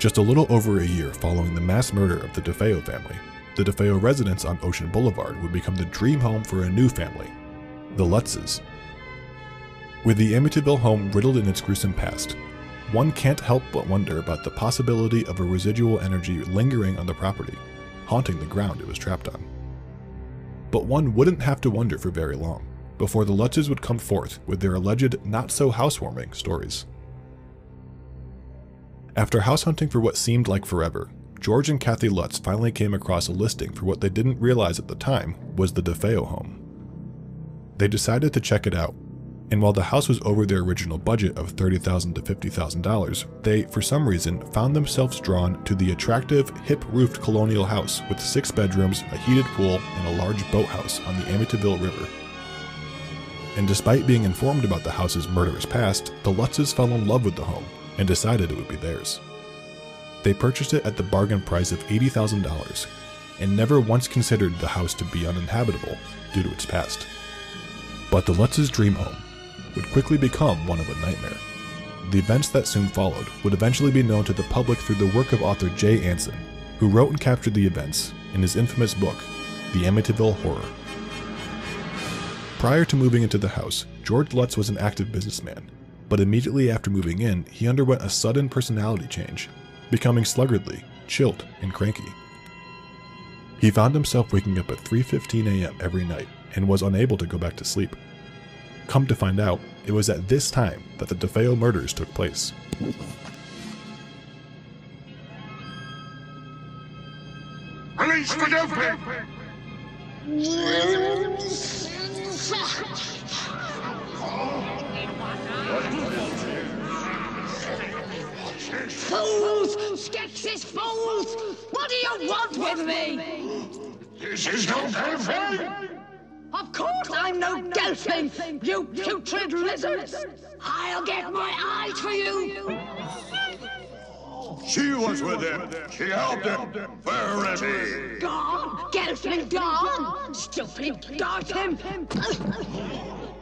Just a little over a year following the mass murder of the DeFeo family, the DeFeo residence on Ocean Boulevard would become the dream home for a new family, the Lutzes. With the Amityville home riddled in its gruesome past, one can't help but wonder about the possibility of a residual energy lingering on the property, haunting the ground it was trapped on. But one wouldn't have to wonder for very long before the Lutzes would come forth with their alleged not so housewarming stories. After house hunting for what seemed like forever, George and Kathy Lutz finally came across a listing for what they didn't realize at the time was the DeFeo home. They decided to check it out, and while the house was over their original budget of $30,000 to $50,000, they, for some reason, found themselves drawn to the attractive, hip roofed colonial house with six bedrooms, a heated pool, and a large boathouse on the Amityville River. And despite being informed about the house's murderous past, the Lutzes fell in love with the home and decided it would be theirs. They purchased it at the bargain price of $80,000 and never once considered the house to be uninhabitable due to its past. But the Lutz's dream home would quickly become one of a nightmare. The events that soon followed would eventually be known to the public through the work of author Jay Anson, who wrote and captured the events in his infamous book, The Amityville Horror. Prior to moving into the house, George Lutz was an active businessman, but immediately after moving in, he underwent a sudden personality change, becoming sluggardly, chilled, and cranky. He found himself waking up at 3:15 a.m. every night and was unable to go back to sleep. Come to find out, it was at this time that the DeFeo murders took place. Release the doping! Fools! Skeksis fools! What do you want with me? This is no Gelfling! Of course I'm no Gelfling, you putrid lizards! I'll get my eyes for you! She was with him. She helped him. Verity. Gone! Gelfling gone! Stupid him!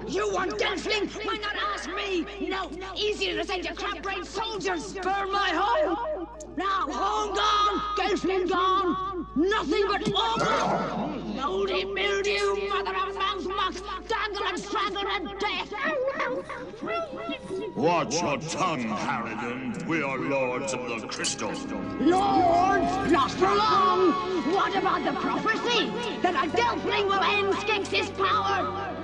You want Gelfling? Why not ask me? No, easier to send your crab-brained soldiers Burn my home! Now, home gone! Gelfling gone! Nothing but over! Moldy mildew, mother of mouse mucks, dangle and strangle and death! Watch your tongue, Harrigan. We are lords of the crystal. Lords, not for long! What about the prophecy that a Gelfling will end Skeksis' power?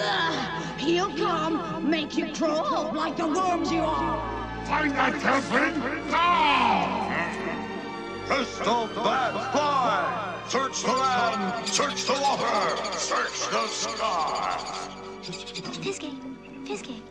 Ugh, He'll come, make you crawl like the worms you are. Find that Gelfling now! Ah. Crystal bats fly! Search the land! Search the water! Search the sky! Fisky, Fisky.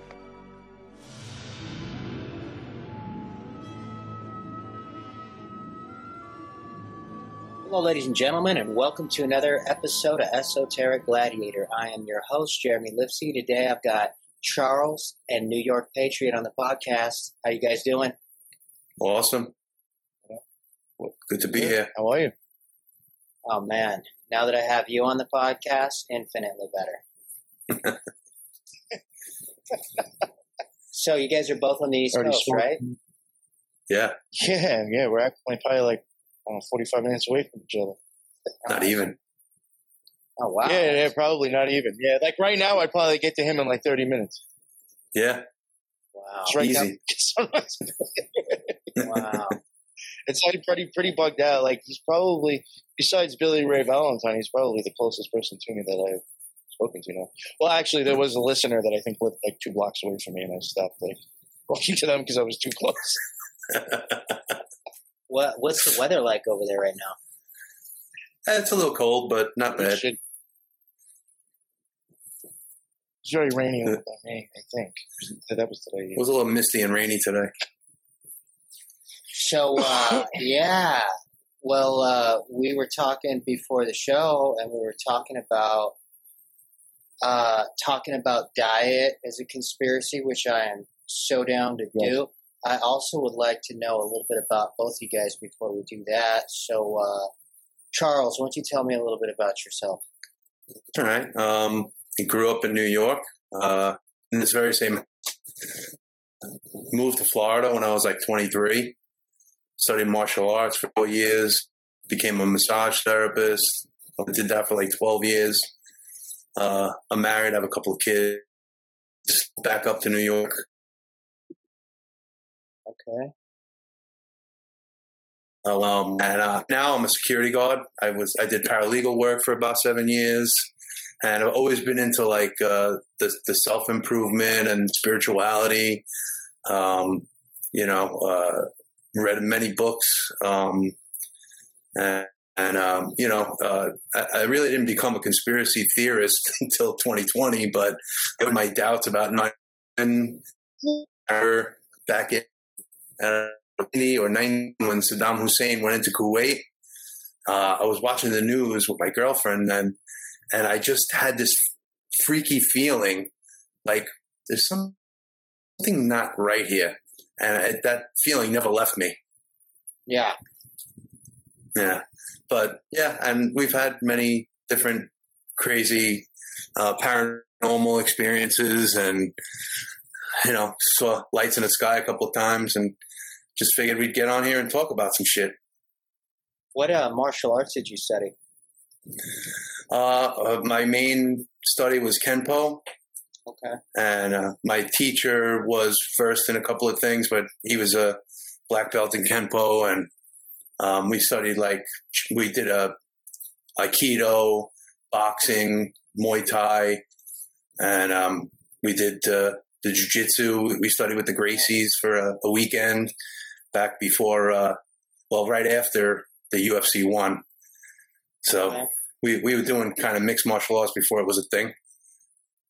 Hello, ladies and gentlemen, and welcome to another episode of Esoteric Gladiator. I am your host, Jeremy Lifsey. Today I've got Charles and New York Patriot on the podcast. How you guys doing? Awesome. Well, good to be here. How are you? Oh man, now that I have you on the podcast, infinitely better. so you guys are both on the East Already Coast, smoked. right? Yeah, Yeah, yeah. We're actually probably like uh, 45 minutes away from each other. not even. Oh wow. Yeah, yeah, probably not even. Yeah, like right now, I'd probably get to him in like 30 minutes. Yeah, Wow. Just right easy. now. Wow. it's like pretty, pretty bugged out. Like he's probably, besides Billy Ray Valentine, he's probably the closest person to me that I've spoken to now. Well, actually, there was a listener that I think lived like two blocks away from me, and I stopped like walking to them because I was too close. What What's the weather like over there right now? Eh, it's a little cold, but not bad. Shit. It's very rainy over I think. That was today. It was a little misty and rainy today. So uh, yeah, well, uh, we were talking before the show, and we were talking about uh, talking about diet as a conspiracy, which I am so down to Yes. do. I also would like to know a little bit about both of you guys before we do that. So, uh, Charles, why don't you tell me a little bit about yourself? All right. Um, he grew up in New York, uh, in this very same moved to Florida when I was like 23. Studied martial arts for four years. Became a massage therapist. I did that for like 12 years. Uh, I'm married. I have a couple of kids. Just Back up to New York. Okay. Oh, um, and uh, now I'm a security guard. I was I did paralegal work for about seven years, and I've always been into like uh, the the self improvement and spirituality. Um, you know, uh, read many books, um, and, and um, you know, uh, I, I really didn't become a conspiracy theorist until 2020. But my doubts about nine back in. Uh, 90 or 90 when Saddam Hussein went into Kuwait. Uh, I was watching the news with my girlfriend and and I just had this freaky feeling like there's something not right here. And I, that feeling never left me. Yeah. Yeah. But yeah, and we've had many different crazy uh, paranormal experiences and you know, saw lights in the sky a couple of times and just figured we'd get on here and talk about some shit. What uh, martial arts did you study? Uh, uh, my main study was Kenpo. Okay. And uh, my teacher was first in a couple of things, but he was a black belt in Kenpo. And um, we studied like, we did a Aikido, boxing, Muay Thai, and um, we did uh, the Jiu Jitsu. We studied with the Gracies for a, a weekend back before, uh, well, right after the UFC one. So Okay. we, we were doing kind of mixed martial arts before it was a thing.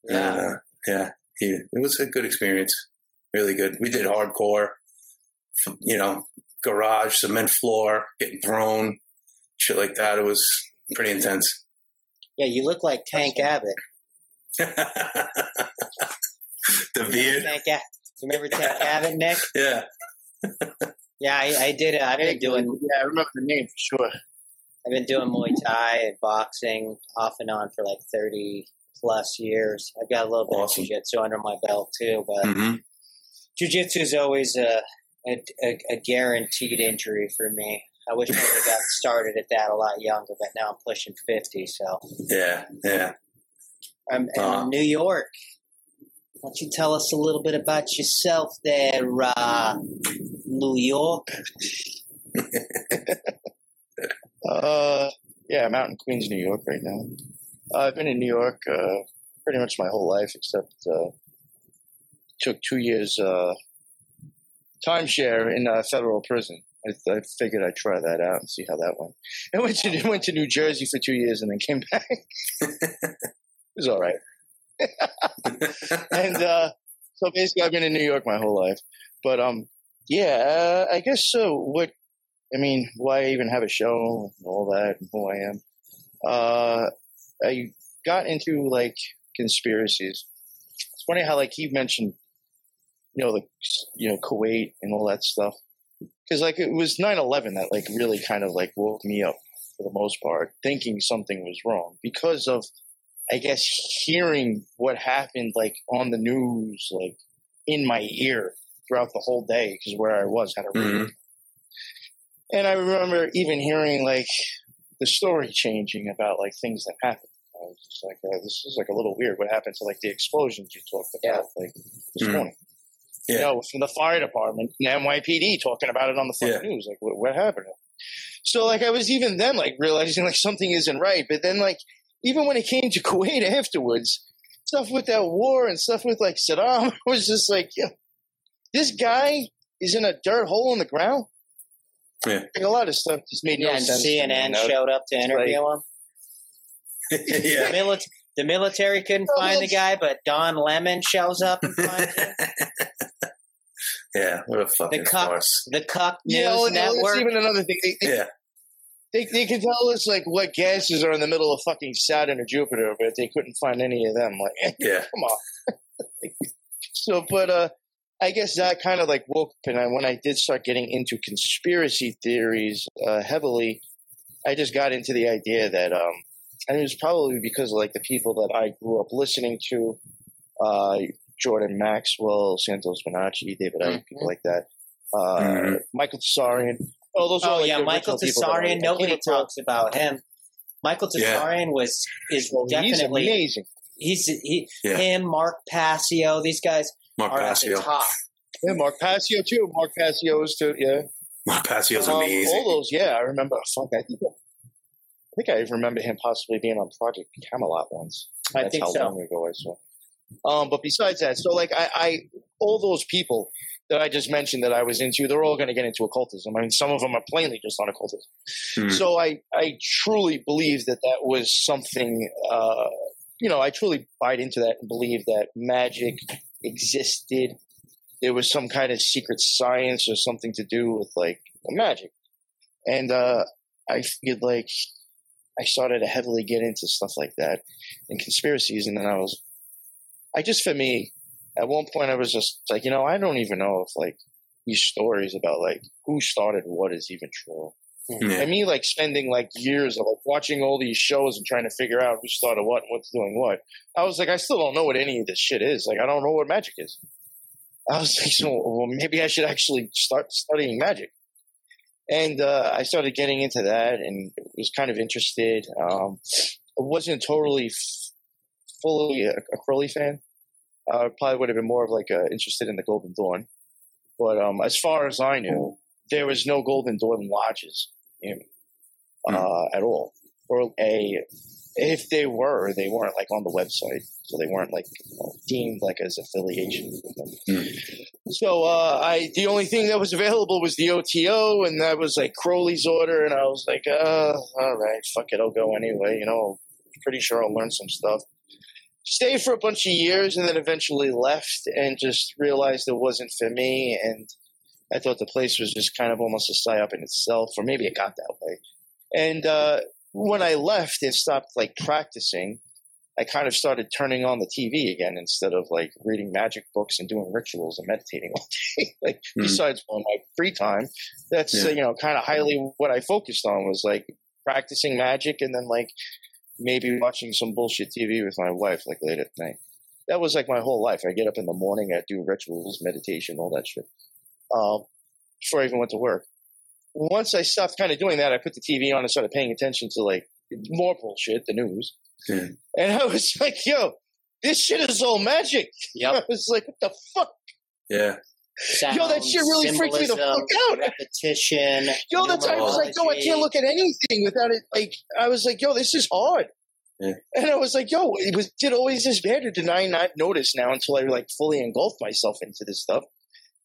Yeah. And, uh, yeah. He, it was a good experience. Really good. We did hardcore, you know, garage, cement floor, getting thrown, shit like that. It was pretty intense. Yeah, you look like Tank Abbott. the beard. Tank Abbott. You remember Tank Abbott, Nick? Yeah. Yeah, I, I did. Uh, I've been doing. Yeah, I remember the name for sure. I've been doing Muay Thai and boxing off and on for like thirty plus years. I've got a little bit Awesome. of jiu-jitsu under my belt too, but hmm jiu-jitsu is always a, a, a, a guaranteed injury for me. I wish I would have got started at that a lot younger, but now I'm pushing fifty, so Yeah. Yeah. I'm in Uh-huh. New York. Why don't you tell us a little bit about yourself there, uh, New York? Uh, yeah, I'm out in Queens, New York right now. Uh, I've been in New York uh, pretty much my whole life, except uh, took two years uh, timeshare in a federal prison. I, I figured I'd try that out and see how that went. I went to went to New Jersey for two years and then came back. it was all right. and uh, so basically, I've been in New York my whole life. But um, yeah, uh, I guess so. What I mean, why I even have a show and all that and who I am? Uh, I got into like conspiracies. It's funny how like he mentioned, you know, the you know Kuwait and all that stuff. Because like it was 9-11 that like really kind of like woke me up for the most part, thinking something was wrong because of, I guess, hearing what happened like on the news, like in my ear throughout the whole day because where I was had a radio. Mhm. And I remember even hearing like the story changing about like things that happened. I was just like, uh, this is like a little weird. What happened to like the explosions you talked about like this Mhm. morning? Yeah. You know, from the fire department, and NYPD talking about it on the fucking news. Like, what, what happened? So like, I was even then like realizing like something isn't right. But then like, even when it came to Kuwait afterwards, stuff with that war and stuff with like Saddam was just like, yeah, this guy is in a dirt hole in the ground. Yeah. Like, a lot of stuff just made Yeah, no and sense. to me, CNN you know? showed up to It's interview him. The, yeah. mili- the military couldn't Oh, find the guy, but Don Lemon shows up and finds him. yeah. What a fucking cuck- farce. The Cuck News Yeah, well, that's Network. even another thing. They, they, Yeah. They, they can tell us like what gases are in the middle of fucking Saturn or Jupiter, but they couldn't find any of them. Like, Yeah. come on. so, but uh, I guess that kind of like woke up, and I, when I did start getting into conspiracy theories uh, heavily, I just got into the idea that um, and it was probably because of like the people that I grew up listening to, uh, Jordan Maxwell, Santos Bonacci, David Icke, people like that. Uh, Mhm. Michael Tsarion. Oh, those are Oh like yeah, Michael original people that I- I Tsarion. came Nobody across. talks about him. Michael Yeah. Was is Well, he's definitely amazing. he's he Yeah. him Mark Passio. These guys Mark are Passio. at the top. Yeah, Mark Passio too. Mark Passio is too. Yeah, Mark Passio's Um, amazing. all those. Yeah, I remember. Fuck, I think. I think I remember him possibly being on Project Camelot once. I That's think how so. long ago I saw. Um, but besides that, so like I, I, all those people that I just mentioned that I was into, they're all going to get into occultism. I mean, some of them are plainly just on occultism. Hmm. So I, I truly believe that that was something. Uh, you know, I truly bought into that and believe that magic existed. There was some kind of secret science or something to do with like magic, and uh, I figured like I started to heavily get into stuff like that and conspiracies, and then I was, I just for me, at one point I was just like, you know, I don't even know if like these stories about like who started what is even true. Yeah. And me like spending like years of like watching all these shows and trying to figure out who started what and what's doing what. I was like, I still don't know what any of this shit is. Like, I don't know what magic is. I was like, so well, maybe I should actually start studying magic. And uh, I started getting into that and was kind of interested. Um, I wasn't totally f- fully a, a Crowley fan. I probably would have been more of like uh, interested in the Golden Dawn. But um, as far as I knew, there was no Golden Dawn lodges in, uh, at all. Or a, if they were, they weren't like on the website, so they weren't like you know, deemed like as affiliation with them. So uh, I, the only thing that was available was the OTO, and that was like Crowley's order, and I was like, uh, all right, fuck it, I'll go anyway. You know, pretty sure I'll learn some stuff. Stayed for a bunch of years, and then eventually left, and just realized it wasn't for me, and I thought the place was just kind of almost a psyop in itself, or maybe it got that way. And uh, when I left and stopped like practicing, I kind of started turning on the TV again instead of like reading magic books and doing rituals and meditating all day. like Hmm. besides on my free time, that's uh, Yeah. you know kind of highly what I focused on was like practicing magic and then like maybe watching some bullshit TV with my wife like late at night. That was like my whole life. I get up in the morning, I do rituals, meditation, all that shit. Um, before I even went to work. Once I stopped kind of doing that, I put the TV on and started paying attention to like more bullshit, the news. Yeah. And I was like, yo, this shit is all magic. I Yep. was like, what the fuck? Yeah. Yo, that shit really freaked me the fuck out. Repetition. Yo, that's I was like, no, I can't look at anything without it. Like, I was like, yo, this is hard. Yeah. And I was like, yo, it was did always this bad, or did I not notice now until I like fully engulfed myself into this stuff?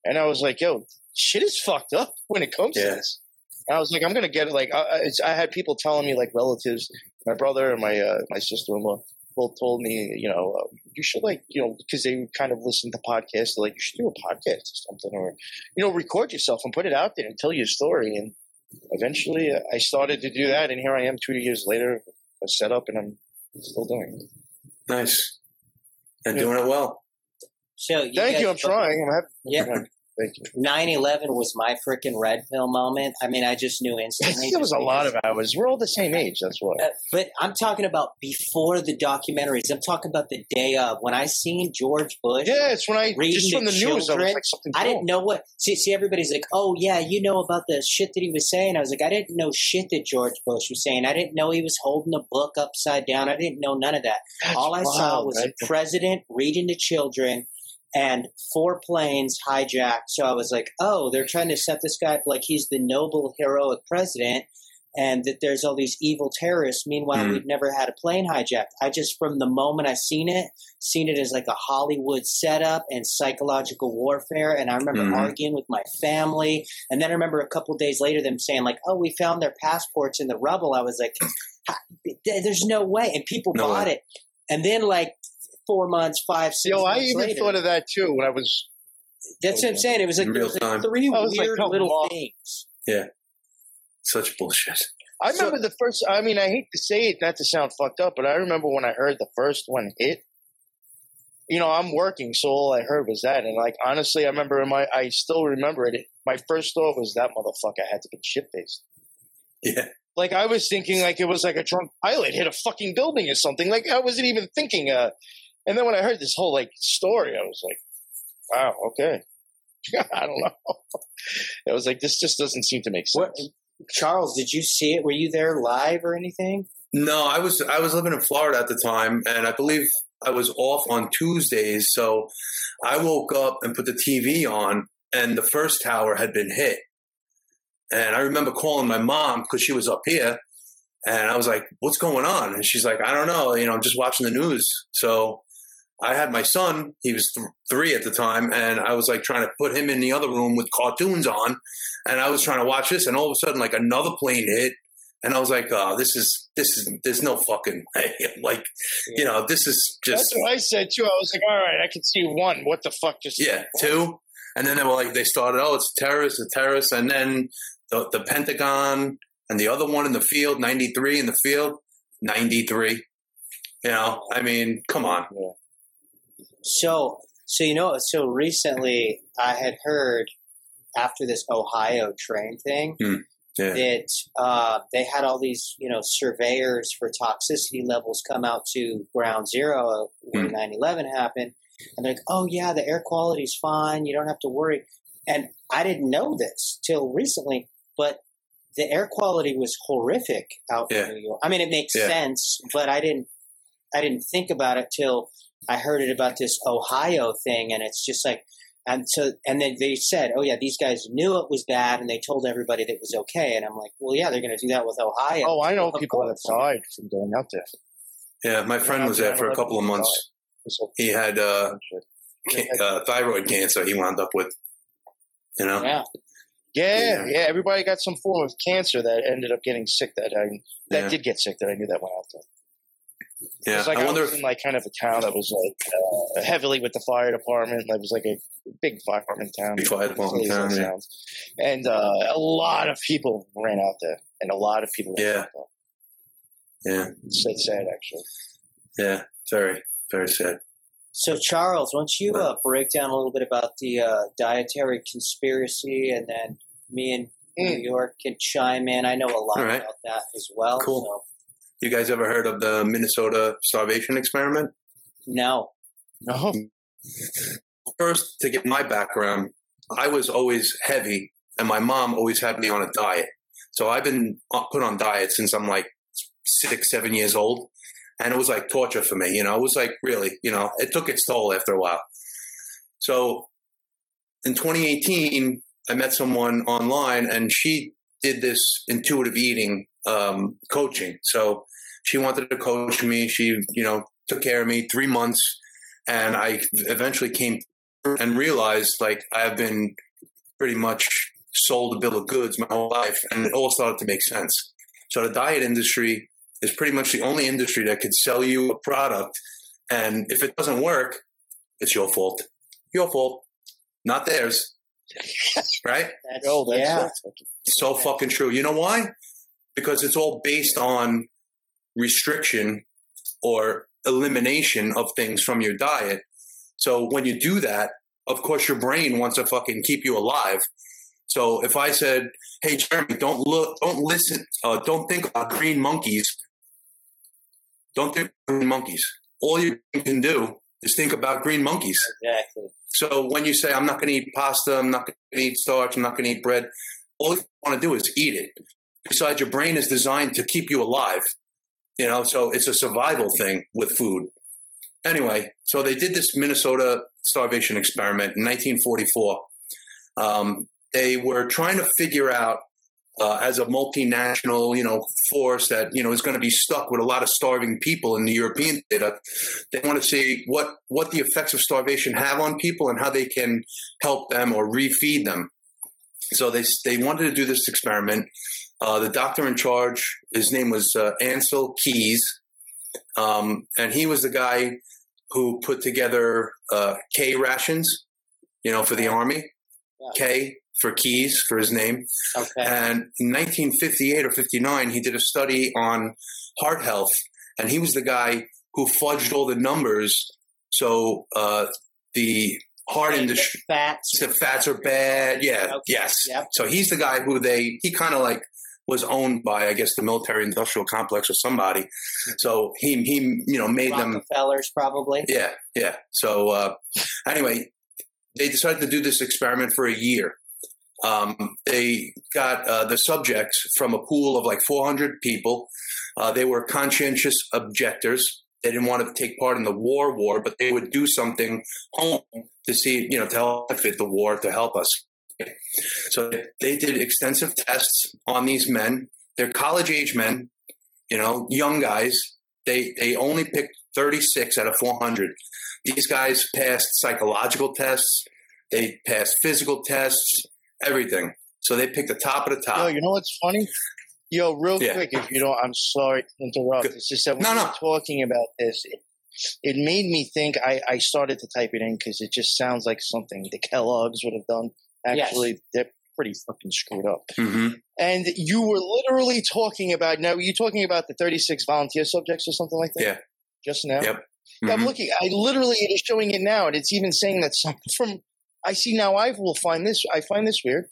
And I was like, yo, shit is fucked up when it comes Yeah. to this. And I was like, I'm gonna get it. Like, I, I had people telling me, like relatives, my brother and my uh, my sister in law, both told me, you know, uh, you should like, you know, because they kind of listen to podcasts. Like, you should do a podcast or something, or you know, record yourself and put it out there and tell your story. And eventually, uh, I started to do that, and here I am, two years later, a setup, and I'm still doing it. Nice. And Yeah. doing it well. So you Thank you. I'm both- trying. I'm happy. Yeah. Thank you. 9-11 was my freaking red pill moment. I mean, I just knew instantly. it was a lot of hours. We're all the same age. That's why. Uh, but I'm talking about before the documentaries. I'm talking about the day of when I seen George Bush. Yeah, it's when I just from the the news. I children. like something. I didn't know what. See, see, everybody's like, "Oh yeah, you know about the shit that he was saying." I was like, I didn't know shit that George Bush was saying. I didn't know he was holding a book upside down. I didn't know none of that. That's All I saw was right? a president reading to children and four planes hijacked. So I was like, oh, they're trying to set this guy up like he's the noble, heroic president. And that there's all these evil terrorists. Meanwhile, Mm. we've never had a plane hijacked. I just, from the moment I seen it, seen it as like a Hollywood setup and psychological warfare. And I remember Mhm. arguing with my family. And then I remember a couple days later them saying like, "Oh, we found their passports in the rubble." I was like, "There's no way!" And people No bought way. it. And then like four months, five, six Yo, I even later, thought of that too when I was. that's what I'm saying. It was like In there real was like time. three I was like, weird come little on. things. Yeah, such bullshit. I So- remember the first. I mean, I hate to say it, not to sound fucked up, but I remember when I heard the first one hit. You know, I'm working, so all I heard was that, and like honestly, I remember in my. I still remember it. My first thought was that motherfucker had to be shit faced. Yeah. Like I was thinking, like it was like a drunk pilot hit a fucking building or something. Like I wasn't even thinking. Uh, And then when I heard this whole like story, I was like, wow, okay. I don't know. It was like, this just doesn't seem to make sense. What, Charles, did you see it? Were you there live or anything? No, I was I was living in Florida at the time, and I believe I was off on Tuesdays. So I woke up and put the TV on, and the first tower had been hit. And I remember calling my mom because she was up here, and I was like, "What's going on?" And she's like, "I don't know. You know, I'm just watching the news." So I had my son; he was th- three at the time, and I was like trying to put him in the other room with cartoons on, and I was trying to watch this, and all of a sudden, like another plane hit, and I was like, "Oh, this is this is there's no fucking way. like, you know, this is just That's what I said too. I was like, all right, I can see one. What the fuck just yeah, two. And then they were like, they started, oh, it's terrorists, a terrorist. And then the, the Pentagon and the other one in the field, 93 in the field, 93. You know, I mean, come on. So, so you know, so recently I had heard after this Ohio train thing Hmm. Yeah. that uh, they had all these, you know, surveyors for toxicity levels come out to ground zero where Hmm. 9 11 happened. And they're like, oh, yeah, the air quality's fine. You don't have to worry. And I didn't know this till recently, but the air quality was horrific out Yeah. in New York. I mean, it makes Yeah. sense, but I didn't, I didn't think about it till I heard it about this Ohio thing, and it's just like, and so, and then they said, "Oh yeah, these guys knew it was bad, and they told everybody that it was okay." And I'm like, "Well, yeah, they're going to do that with Ohio." Oh, I know Of people that course. died from going out there. Yeah, my friend was there for a couple of months. He had uh, ca- uh, thyroid cancer he wound up with. You know? Yeah, Yeah, yeah. Everybody got some form of cancer that ended up getting sick. That I that Yeah. did get sick. That I knew that went out there. Yeah. It's like I I, wonder was if, in like kind of a town that was like uh, heavily with the fire department. That was like a big fire department town. Big fire department Silly as that town, yeah. sounds. And uh, a lot of people ran out there, and a lot of people. Yeah. yeah, It's sad, sad actually. yeah, very, very sad. So, Charles, why don't you uh, break down a little bit about the uh, dietary conspiracy, and then me and New York can chime in. I know a lot All right. about that as well. Cool. So, You guys ever heard of the Minnesota starvation experiment? no. No, First, to get my background, I was always heavy, and my mom always had me on a diet. So I've been uh, put on diet since I'm like six, seven years old. And it was like torture for me. You know, it was like really, you know, it took its toll after a while. So in 2018, I met someone online and she did this intuitive eating um, coaching. So she wanted to coach me. She, you know, took care of me three months. And I eventually came and realized like I've been pretty much sold a bill of goods my whole life. And it all started to make sense. So the diet industry is pretty much the only industry that could sell you a product. And if it doesn't work, it's your fault. Your fault, not theirs. right? That's, no, oh, that's, yeah. that's So fucking true. You know why? Because it's all based on restriction or elimination of things from your diet. So when you do that, of course your brain wants to fucking keep you alive. So if I said, "Hey Jeremy, don't look, don't listen, uh, don't think about green monkeys. Don't think about green monkeys. All you can do is think about green monkeys." Exactly. So when you say, I'm not going to eat pasta, I'm not going to eat starch, I'm not going to eat bread, all you want to do is eat it. Besides, your brain is designed to keep you alive. You know, so it's a survival thing with food. Anyway, so they did this Minnesota starvation experiment in 1944. Um, they were trying to figure out, uh, as a multinational, you know, force that you know is going to be stuck with a lot of starving people in the European data. They want to see what what the effects of starvation have on people and how they can help them or refeed them. So they they wanted to do this experiment. Uh, the doctor in charge, his name was uh, Ancel Keys, um, and he was the guy who put together uh, K rations, you know, for the army. K for Keys for his name. Okay. And in 1958 or 59, he did a study on heart health, and he was the guy who fudged all the numbers. So uh, the heart industry, Fats. the fats are bad. Yeah, Okay. yes. Yep. So he's the guy who they he kind of like was owned by, I guess, the military industrial complex or somebody. So he he you know made them Rockefellers probably. yeah, yeah. So uh, anyway, they decided to do this experiment for a year. Um, they got uh, the subjects from a pool of like 400 people. Uh, they were conscientious objectors. They didn't want to take part in the war, war, but they would do something home to see, you know, to help benefit the war to help us. So they did extensive tests on these men. They're college age men, you know, young guys. They they only picked 36 out of 400. These guys passed psychological tests. They passed physical tests, everything. So they picked the top of the top. Yo, you know what's funny? Yo, real Yeah. quick, if you don't, I'm sorry to interrupt. Good. It's just that when No, no. were talking about this, it, it made me think. I, I started to type it in because it just sounds like something the Kellogg's would have done. Yes. Actually, they're pretty fucking screwed up. hmm And you were literally talking about now. Were you talking about the 36 volunteer subjects or something like that? Yeah. Just now. Yep. Yeah, I'm looking. I literally it is showing it now, and it's even saying that some from. I see now. I will find this. I find this weird.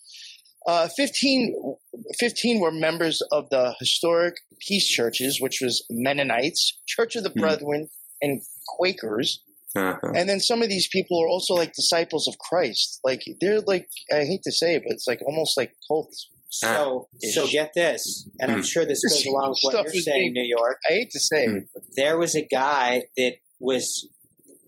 Uh, 15, 15 were members of the historic peace churches, which was Mennonites, Church of the Hmm. Brethren, and Quakers. Uh-huh. And then some of these people are also like disciples of Christ. Like they're like I hate to say it, but it's like almost like cults. So so get this, and I'm Hmm. sure this goes along with what Stuff you're saying, being- New York. I hate to say Hmm. it, there was a guy that was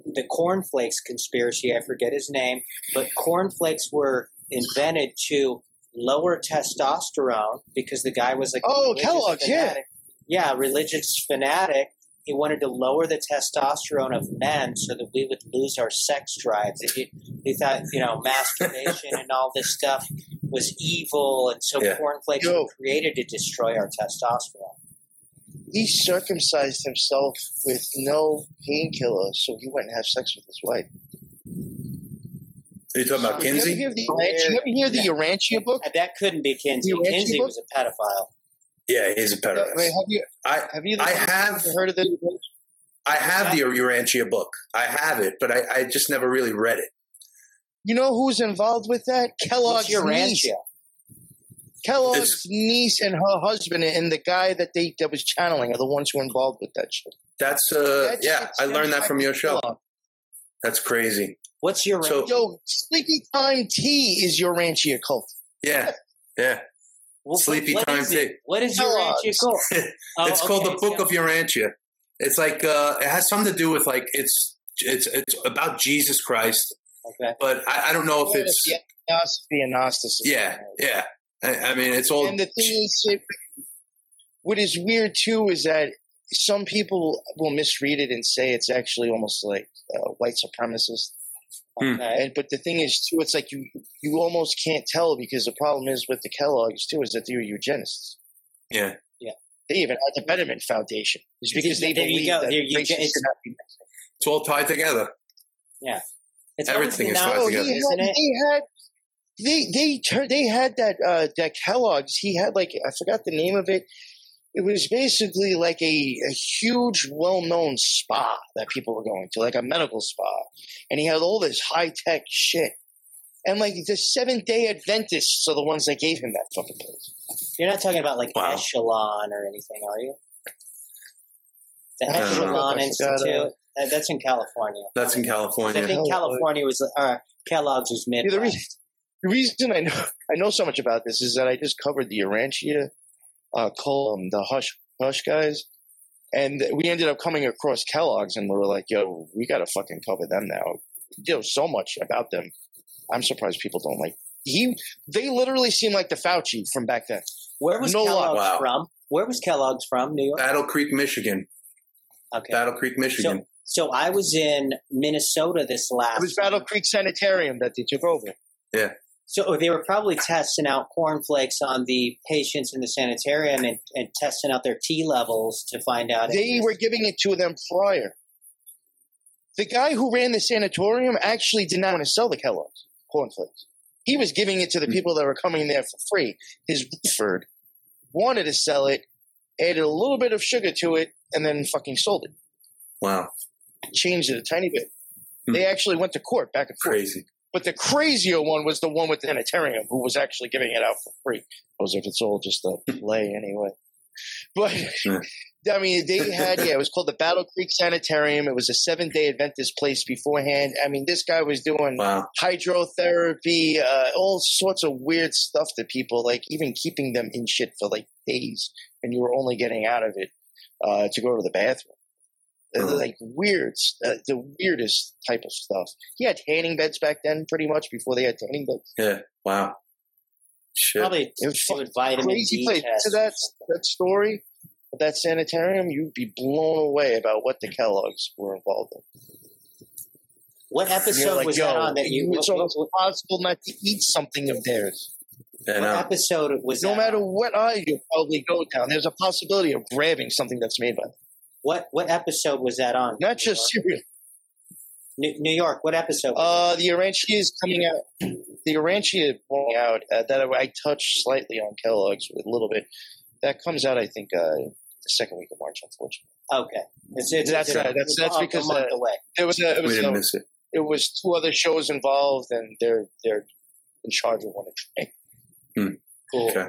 the cornflakes conspiracy. I forget his name, but cornflakes were invented to lower testosterone because the guy was like Oh, religious Kellogg's, yeah. fanatic. yeah, religious fanatic. He wanted to lower the testosterone of men so that we would lose our sex drives. He, he thought, you know, masturbation and all this stuff was evil, and so Yeah. cornflakes Yo. were created to destroy our testosterone. he circumcised himself with no painkiller, so he went and had sex with his wife. Are you talking about You ever Kinsey? hear the Urantia, you ever hear the Urantia book? That couldn't be Kinsey. You Kinsey your was a pedophile. Yeah, he's a pedophile. wait, have you I have you I have heard of the? I have the Urantia book. I have it, but I, I just never really read it. You know who's involved with that? Kellogg's What's your niece. Kellogg's It's- niece and her husband and the guy that they that was channeling are the ones who are involved with that shit. That's uh That's- yeah, I learned that from your show. Kellogg. That's crazy. What's your So- ranchia? Yo, Sleepy Time Tea is your Ranchia cult. Yeah. Yeah. Well, Sleepy what Time is? Tea. What is your Kellogg's. ranchia called? Oh, it's called okay, the Book so- of Urantia. It's like uh it has something to do with like it's it's it's about Jesus Christ, Okay. but I, I don't know if it's Yeah, philosophy and Gnosticism. yeah, yeah. I, I mean it's all And the thing is, it, what is weird too is that some people will misread it and say it's actually almost like uh, white supremacist. Hmm. And but the thing is too, it's like you you almost can't tell because the problem is with the Kellogg's too is that they're eugenists. yeah. Yeah. They even had the Betterment Foundation. It's because they There believe that They're races eugen- cannot be mixed. It's all tied together. It's Everything is almost tied Oh, not- together. he isn't had, it? they had they they tur- they had that uh that Kellogg's. He had like I forgot the name of it. It was basically like a, a huge, well-known spa that people were going to, like a medical spa, and he had all this high-tech shit. And like the Seventh Day Adventists are the ones that gave him that fucking place. You're not talking about like Wow. Esalen or anything, are you? The I. Esalen I forgot, uh, Institute. Uh, that's in California. That's in California. I think Oh, California was uh, Kellogg's was Yeah, the reason, the reason I know I know so much about this is that I just covered the Urantia uh, column, the Hush Hush guys, and we ended up coming across Kellogg's, and we were like, "Yo, we got to fucking cover them now." There's so much about them. I'm surprised people don't like. He, they literally seem like the Fauci from back then. Where was No Kellogg's. Wow. from? Where was Kellogg's from? New York. Battle Creek, Michigan. Okay. Battle Creek, Michigan. So I was in Minnesota this last. It was Battle Creek Sanitarium that they took over. So they were probably testing out cornflakes on the patients in the sanitarium and, and testing out their T levels to find out. They this- were giving it to them prior. The guy who ran the sanatorium actually did not want to sell the Kellogg's cornflakes. He was giving it to the Hmm. people that were coming there for free. His Woodford wanted to sell it, added a little bit of sugar to it, and then fucking sold it. wow. Changed it a tiny bit. Hmm. They actually went to court back and forth. Crazy. But the crazier one was the one with the sanitarium, who was actually giving it out for free. I was if it's all just a play anyway. But I mean, they had yeah, it was called the Battle Creek Sanitarium. It was a seven day Adventist place beforehand. I mean, this guy was doing Wow. hydrotherapy, uh, all sorts of weird stuff to people, like even keeping them in shit for like days, and you were only getting out of it uh, to go to the bathroom. Uh, Mhm. Like weird, uh, the weirdest type of stuff. He had tanning beds back then, pretty much before they had tanning beds. Yeah. Wow. Shit. Probably It was do a vitamin Crazy D place. To that that story of that sanitarium, you'd be blown away about what the Kellogg's were involved in. What episode like, was that on? That you? it's What, almost impossible not to eat something of theirs. Yeah, what no. episode was No that? matter what aisle you probably go down, there's a possibility of grabbing something that's made by them. What what episode was that on? Not just cereal. New, New York. What episode? was Uh, the Urantia is coming out. The Urantia coming out uh, that I touched slightly on Kellogg's a little bit. That comes out, I think, uh, the second week of March. Unfortunately, okay. It's, it's, That's it's right. That's- that's a- a because, month uh, away. it was a, it We was didn't a, miss it. it was two other shows involved, and they're they're in charge of one of them. Cool. Okay.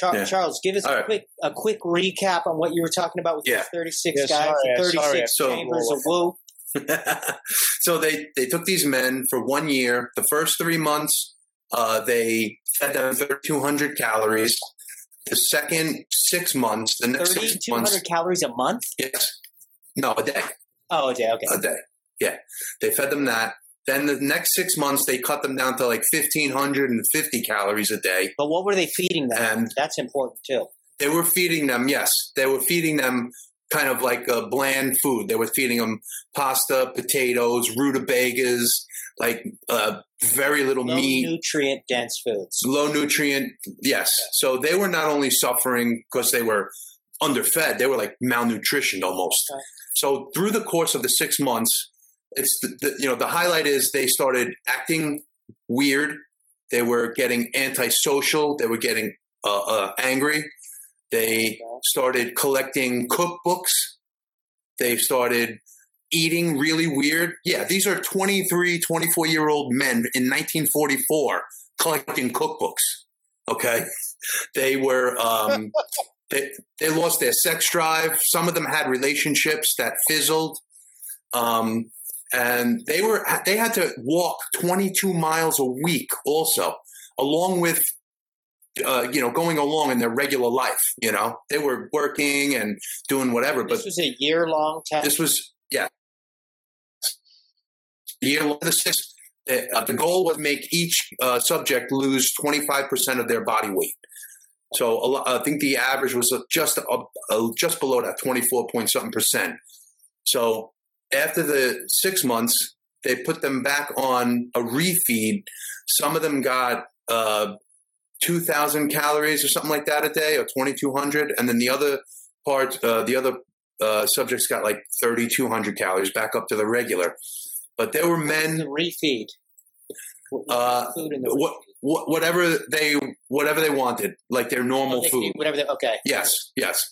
Char- Yeah. Charles, give us All a right. quick a quick recap on what you were talking about with Yeah. the 36 Yeah, guys, sorry, the sorry, 36 So- chambers of woo. so they they took these men for one year. The first three months, uh, they fed them 3,200 calories. The second six months, the next six 3,200 months, calories a month? yes, no, a day, Oh, okay, okay. a day, yeah. They fed them that. Then the next six months, they cut them down to like 1,550 calories a day, But what were they feeding them? and That's important too. they were feeding them. Yes, they were feeding them kind of like a bland food. They were feeding them pasta, potatoes, rutabagas, like uh, very little Low meat, nutrient dense foods. low nutrient. Yes, so they were not only suffering because they were underfed; they were like malnutritioned almost. Okay. So through the course of the six months, it's the, the you know the highlight is they started acting weird. They were getting antisocial. They were getting uh, uh, angry. They started collecting cookbooks. They started eating really weird. Yeah, these are 23, 24 year old men in 1944 collecting cookbooks. Okay. They were, um, they, they lost their sex drive. Some of them had relationships that fizzled. Um, and they were, they had to walk 22 miles a week also, along with uh, you know, going along in their regular life. You know, they were working and doing whatever, but This was a year long test. this was yeah, year long. The six. Uh, the goal was make each uh, subject lose twenty five percent of their body weight. So I think the average was just just below that twenty four point something percent. So after the six months, they put them back on a refeed. Some of them got uh, 2,000 calories or something like that a day, or 2,200, and then the other part, uh, the other uh, subjects got like 3,200 calories, back up to the regular. But there were the men, refeed. Uh, food in the what, wh- whatever they whatever they wanted, like their normal Oh, food. Whatever. They, okay. Yes, yes.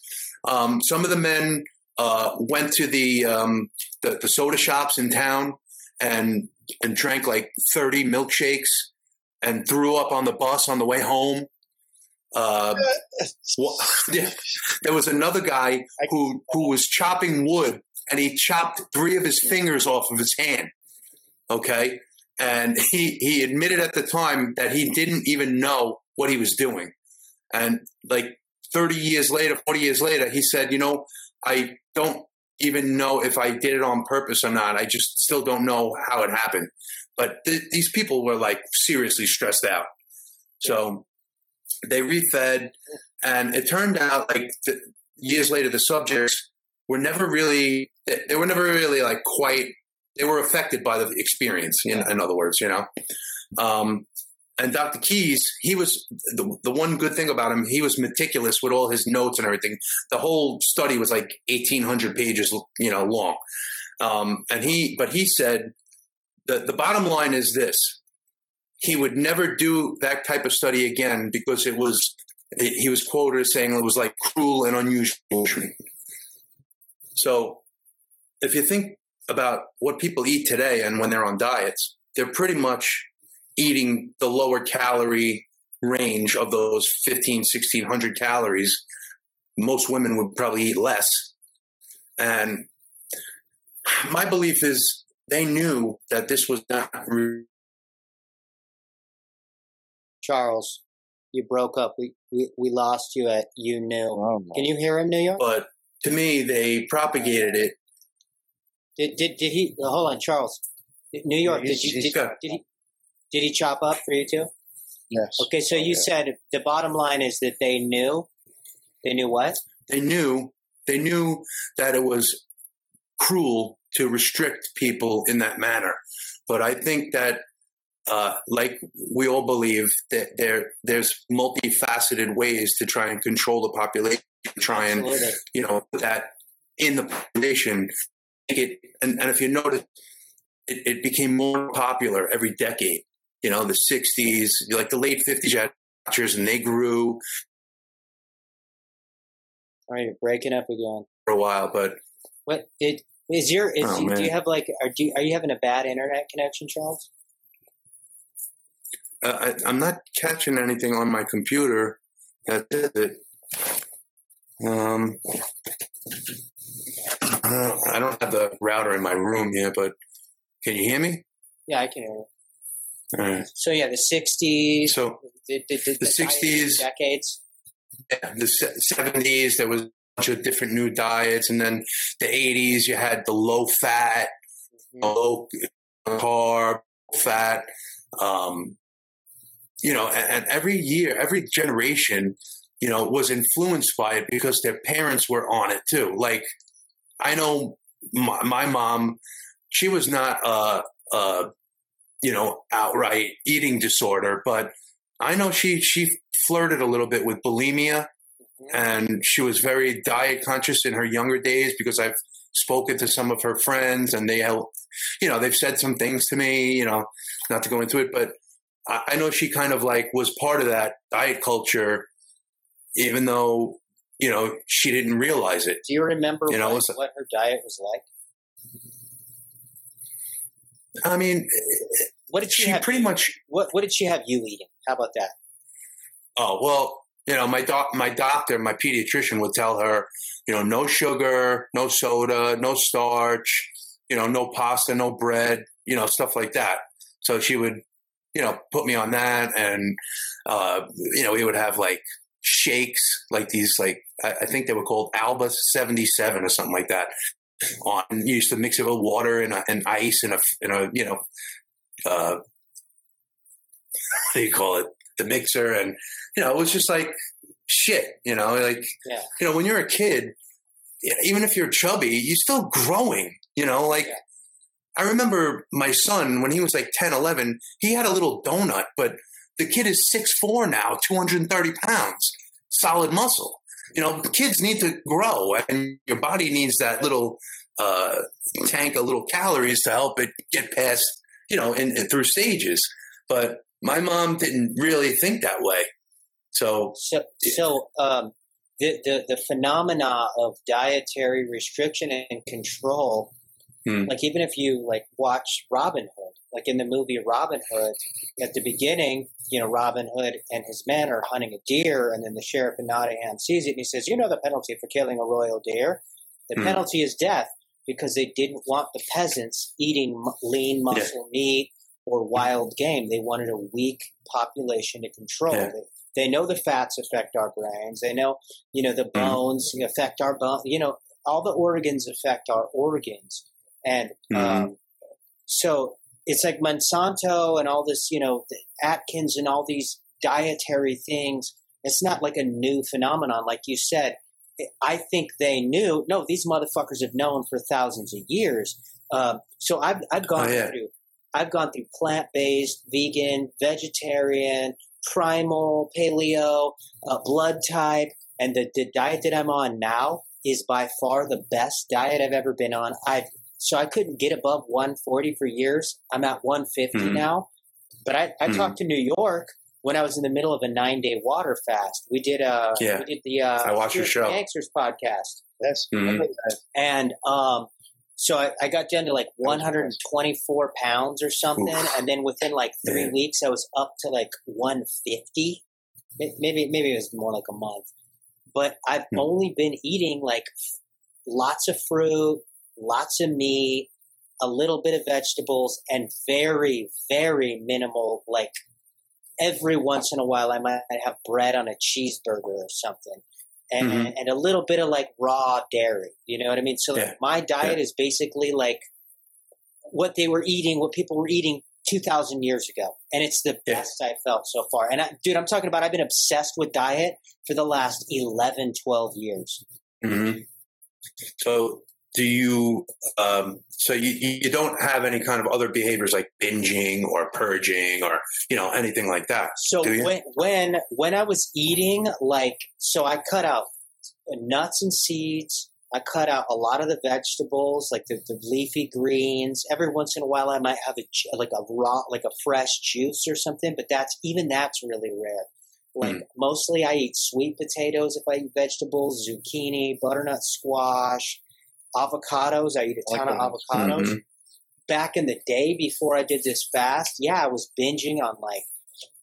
Um, some of the men uh, went to the, um, the the soda shops in town and and drank like thirty milkshakes and threw up on the bus on the way home. Uh. There was another guy who who was chopping wood and he chopped three of his fingers off of his hand. Okay, and he he admitted at the time that he didn't even know what he was doing, and like 30 years later, 40 years later, he said, you know, I don't even know if I did it on purpose or not. I just still don't know how it happened. But th- these people were like seriously stressed out. So they refed, and it turned out like years later, the subjects were never really, they, they were never really like quite, they were affected by the experience, in, in other words, you know. Um, and Dr. Keys, he was the, the one good thing about him, he was meticulous with all his notes and everything. The whole study was like 1800 pages, you know, long. Um, and he, but he said the, the bottom line is this. He would never do that type of study again because it was, he was quoted as saying it was like cruel and unusual. So if you think about what people eat today and when they're on diets, they're pretty much eating the lower calorie range of those 15, 1600 calories. Most women would probably eat less. And my belief is they knew that this was not re- Charles, you broke up. We we, we lost you at you knew. Oh. Can you hear him, New York? but to me they propagated it Did did, did he? Hold on, Charles. New York. He's- Did you did, got- did he? Did he chop up for you too? Yes. Okay, so you Okay. said the bottom line is that they knew. They knew what? they knew they knew that it was cruel to restrict people in that manner but i think that uh, like we all believe that there there's multifaceted ways to try and control the population try and Absolutely. you know put that in the population it and, and if you notice it, it became more popular every decade you know the 60s like the late 50s you had watchers and they grew All right, you're breaking up again. for a while but What it is your? Is Oh, do you have like? Are do you, are you having a bad internet connection, Charles? uh, I, I'm not catching anything on my computer. That That's it. Um, uh, I don't have the router in my room here, but can you hear me? Yeah, I can hear you. All right. So yeah, the '60s. So the, the, the, the diet 60s. decades. yeah, the 70s, there was a bunch of different new diets, and then the 80s, you had the low fat, low carb, fat. Um, you know, and, and every year, every generation, you know, was influenced by it because their parents were on it too. Like, I know my, my mom, she was not a, a, you know, outright eating disorder, but I know she she flirted a little bit with bulimia, mm-hmm. and she was very diet conscious in her younger days because I've spoken to some of her friends, and they help, you know, they've said some things to me, you know, not to go into it, but I, I know she kind of like was part of that diet culture, even though you know she didn't realize it. Do you remember You know, what, what her diet was like? I mean, What did she, she pretty much What What did she have you eating? How about that? Oh well, you know, my doc, my doctor, my pediatrician would tell her, you know, no sugar, no soda, no starch, you know, no pasta, no bread, you know, stuff like that. So she would, you know, put me on that, and uh, you know, we would have like shakes, like these, like I, I think they were called Alba seventy seven or something like that. On you used to mix it with water and, and ice and a, in a you know, uh, what do you call it? The mixer and you know, it was just like shit, you know, like, Yeah. you know, when you're a kid, even if you're chubby, you're still growing, you know, like, Yeah. I remember my son when he was like 10, 11, he had a little donut, but the kid is 6'4 now, 230 pounds, solid muscle. You know, kids need to grow and your body needs that little uh, tank of little calories to help it get past, you know, in, in through stages. But my mom didn't really think that way. So So, so um, the, the the phenomena of dietary restriction and control, Hmm. like even if you like watch Robin Hood, like in the movie Robin Hood, at the beginning, you know, Robin Hood and his men are hunting a deer, and then the sheriff in Nottingham sees it, and he says, "You know the penalty for killing a royal deer? The Hmm. penalty is death." Because they didn't want the peasants eating lean muscle meat or wild game. They wanted a weak population to control. Yeah. They, they know the fats affect our brains. They know, you know, the Mm-hmm. bones affect our bones. You know, all the organs affect our organs, and Mhm. um, so it's like Monsanto and all this, you know, the Atkins and all these dietary things. It's not like a new phenomenon, like you said. I think they knew. No, these motherfuckers have known for thousands of years. Um, so I've I've gone Oh, yeah. through I've gone through plant based, vegan, vegetarian, primal, paleo, uh, blood type, and the, the diet that I'm on now is by far the best diet I've ever been on. I've so I couldn't get above 140 for years. I'm at 150 Mhm. now. But I, I Mhm. talked to New York when I was in the middle of a nine day water fast. We did uh Yeah. we did the uh I watched your show. Gangsters podcast Yes. Mhm. and um, So I, I got down to like 124 pounds or something, Oof. and then within like three Man. weeks, I was up to like 150. Maybe maybe it was more like a month, but I've Hmm. only been eating like lots of fruit, lots of meat, a little bit of vegetables, and very very minimal. Like every once in a while, I might have bread on a cheeseburger or something. And, Mhm. and a little bit of like raw dairy, you know what I mean? So Yeah. my diet is basically like what they were eating, what people were eating 2,000 years ago. And it's the Yeah. best I felt so far. And I, dude, I'm talking about, I've been obsessed with diet for the last 11, 12 years. hmm So do you? Um, so you you don't have any kind of other behaviors like binging or purging or you know anything like that. So when, when, when I was eating, like, so I cut out nuts and seeds. I cut out a lot of the vegetables, like the, the leafy greens. Every once in a while, I might have a like a raw, like a fresh juice or something, but that's even that's really rare. Like Mm. mostly, I eat sweet potatoes if I eat vegetables, zucchini, butternut squash, avocados. I eat a I like ton of avocados. Mhm. Back in the day, before I did this fast, yeah, I was binging on like,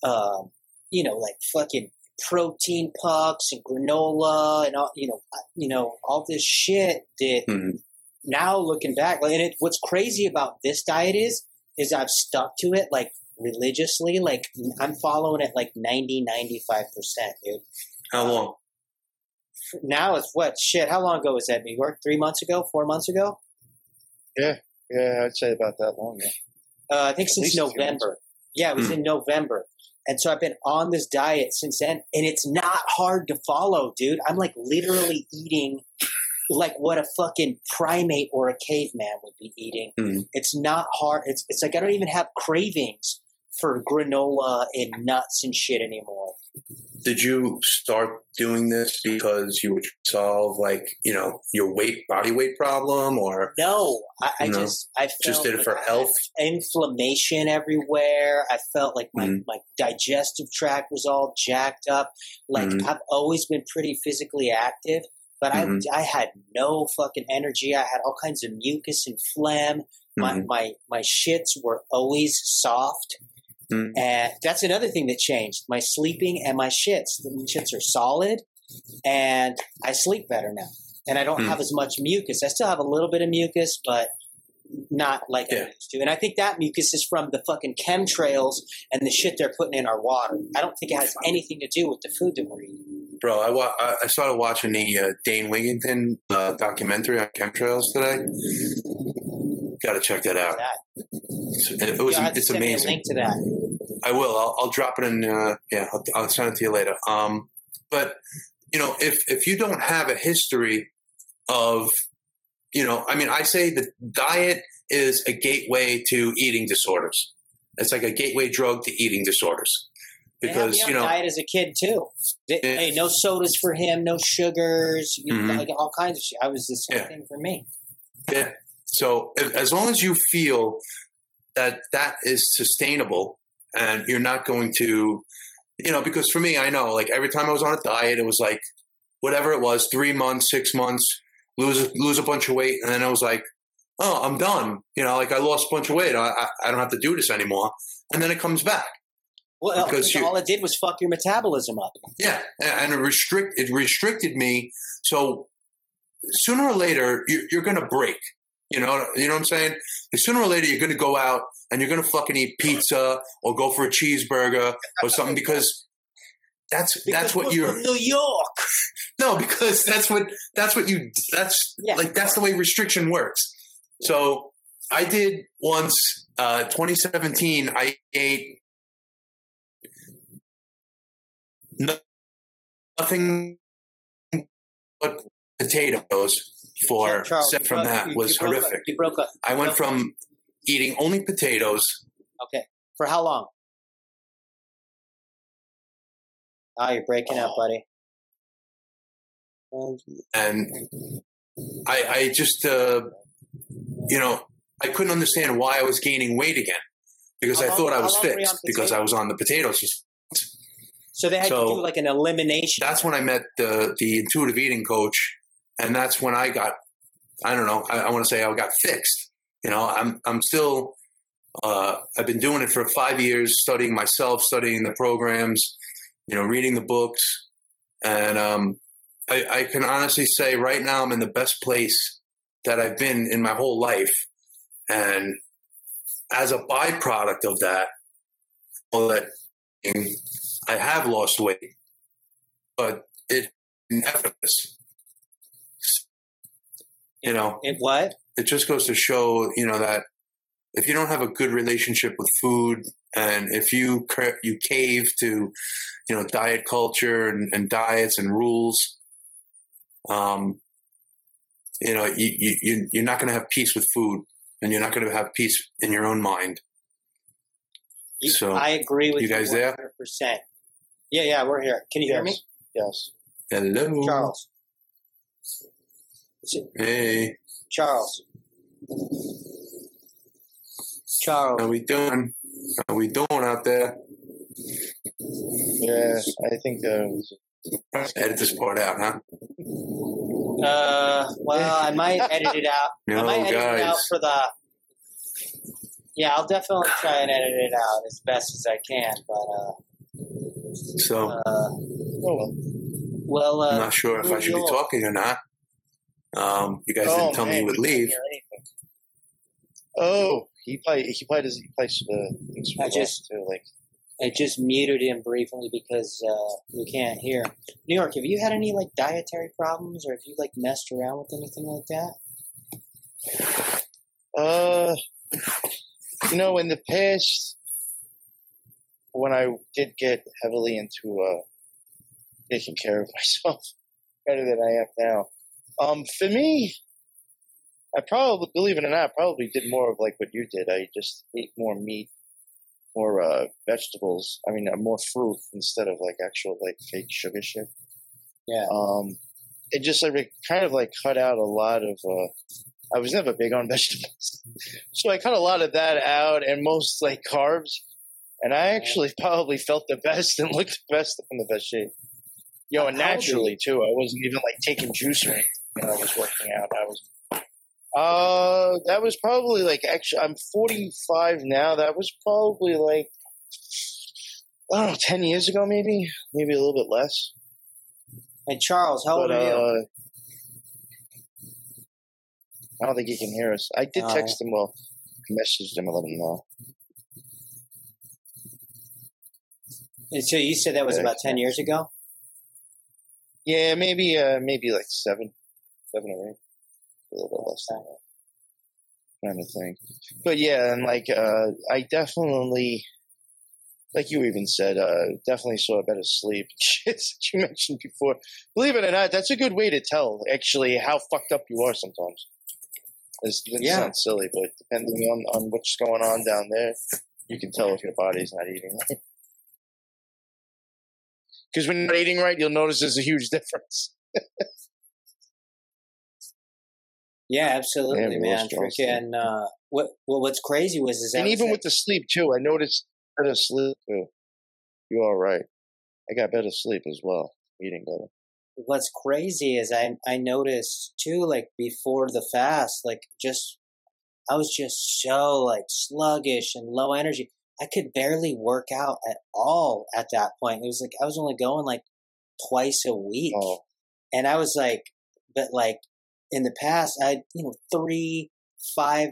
um, you know, like fucking protein pucks and granola and all, you know, you know, all this shit that Mhm. now looking back, and it, what's crazy about this diet is, is I've stuck to it like religiously. Like I'm following it like 90, 95 percent, dude. How long? Now it's what shit? How long ago was that? New York? Three months ago? Four months ago? Yeah, yeah, I'd say about that long. Yeah. Uh, I think At since least a few months. November. Yeah, it was Hmm. in November. And so I've been on this diet since then, and it's not hard to follow, dude. I'm like literally eating like what a fucking primate or a caveman would be eating. Hmm. It's not hard. It's it's like I don't even have cravings for granola and nuts and shit anymore. Did you start doing this because you would solve like you know your weight body weight problem or No, I, I No. just I felt just did it for health? inflammation everywhere. I felt like my, Mhm. my digestive tract was all jacked up. Like Mhm. I've always been pretty physically active, but Mhm. I I had no fucking energy. I had all kinds of mucus and phlegm. My Mhm. my my shits were always soft. Mhm. And that's another thing that changed. My sleeping and my shits. The shits are solid and I sleep better now. And I don't Hmm. have as much mucus. I still have a little bit of mucus, but not like I Yeah. used to. And I think that mucus is from the fucking chemtrails and the shit they're putting in our water. I don't think it has anything to do with the food that we're eating. Bro, I, wa- I I started watching the uh, Dane Wigington uh, documentary on chemtrails today. Got to check that out. That. It's, it was, You'll have to it's amazing. link to that. I will. I'll, I'll drop it in. Uh, yeah, I'll, I'll send it to you later. Um, but you know, if if you don't have a history of, you know, I mean, I say that diet is a gateway to eating disorders. It's like a gateway drug to eating disorders because you know, diet as a kid too. Yeah. Hey, no sodas for him, no sugars, you know, Mhm. like all kinds of shit. I was the same Yeah. thing for me. Yeah. So as long as you feel that that is sustainable and you're not going to, you know, because for me, I know like every time I was on a diet, it was like whatever it was, three months, six months, lose lose a bunch of weight, and then I was like, oh, I'm done. You know, like I lost a bunch of weight. I I, I don't have to do this anymore, and then it comes back. Well, Because because you- all it did was fuck your metabolism up. Yeah, and it restrict it restricted me. So sooner or later, you're, you're going to break. You know, you know what I'm saying? Like, sooner or later, you're going to go out and you're going to fucking eat pizza or go for a cheeseburger or something because that's that's what you're. New York. No, because that's what that's what you that's Yeah. like that's the way restriction works. So I did once, uh, 2017. I ate nothing but potatoes for Charles, you from broke- that you- was you horrific. you broke up. I went from eating only potatoes. Okay. For how long? Oh, you're breaking up, buddy. and I, I just, uh, you know, I couldn't understand why I was gaining weight again because How I long- thought I was fixed because I was on the potatoes. So they had So- to do like an elimination. That's when I met the the intuitive eating coach, and that's when I got I don't know. I, I want to say I got fixed. You know, I'm I'm still. Uh, I've been doing it for five years, studying myself, studying the programs, you know, reading the books, and um, I, I can honestly say right now I'm in the best place that I've been in my whole life, and as a byproduct of that, well, that I have lost weight, but it effortless. You know, It what? it just goes to show, you know, that if you don't have a good relationship with food, and if you you cave to, you know, diet culture and, and diets and rules, um, you know, you, you you- you're not going to have peace with food, and you're not going to have peace in your own mind. You- So, I agree with you guys there? 100%. Yeah, yeah, we're here. Can you hear me? Yes. Hello, Charles. Is it- Hey, Charles. Charles. how we doing? How we doing out there? Yeah, I think uh, Edit this part out, huh? Uh, well, I might edit it out. I No, might edit it out guys. for the. Yeah, I'll definitely try and edit it out as best as I can. But Uh, So uh, oh well. well, uh, I'm not sure if I should be talking or not. Um, you guys Oh, didn't tell me man, you would leave. Oh, he played. he probably doesn't he plays the things for I just- too. Like I just muted him briefly because uh, we can't hear. New York, have you had any like dietary problems, or have you like messed around with anything like that? Uh, you know, in the past, when I did get heavily into uh, taking care of myself better than I am now, um, for me, I probably, believe it or not, probably did more of like what you did. I just ate more meat, more uh, vegetables. I mean, uh, more fruit instead of like actual like fake sugar shit. Yeah. Um, it just like kind of like cut out a lot of. Uh, I was never big on vegetables, so I cut a lot of that out and most like carbs. And I actually probably felt the best and looked the best in the best shape. Yo, know, and How old are you? naturally too. I wasn't even like taking juice or anything when I was working out. I was. Uh, that was probably like actually. I'm 45 now. That was probably like I don't know, 10 years ago, maybe, maybe a little bit less. And Charles, how old But are you? uh, I don't think he can hear us. I did Oh. text him. Well, messaged him and let him know. And so you said that was about ten years ago. Yeah, maybe, uh, maybe like seven, seven or eight, a little bit less than that. Trying to think, but yeah, and like, uh, I definitely, like you even said, uh, definitely saw a better sleep. Shit you mentioned before. Believe it or not, that's a good way to tell actually how fucked up you are sometimes. It's, it Yeah. sounds silly, but depending on, on what's going on down there, you can tell if your body's not eating right. Because when you're not eating right, you'll notice there's a huge difference. Yeah, absolutely, man. Freaking uh, what? Well, what's crazy was is that and even with the sleep too, I noticed better sleep too. You all right? I got better sleep as well, eating better. what's crazy is I I noticed too, like before the fast, like just I was just so like sluggish and low energy. I could barely work out at all at that point. It was like I was only going like twice a week, Oh, and I was like, but like in the past, I you know three, five,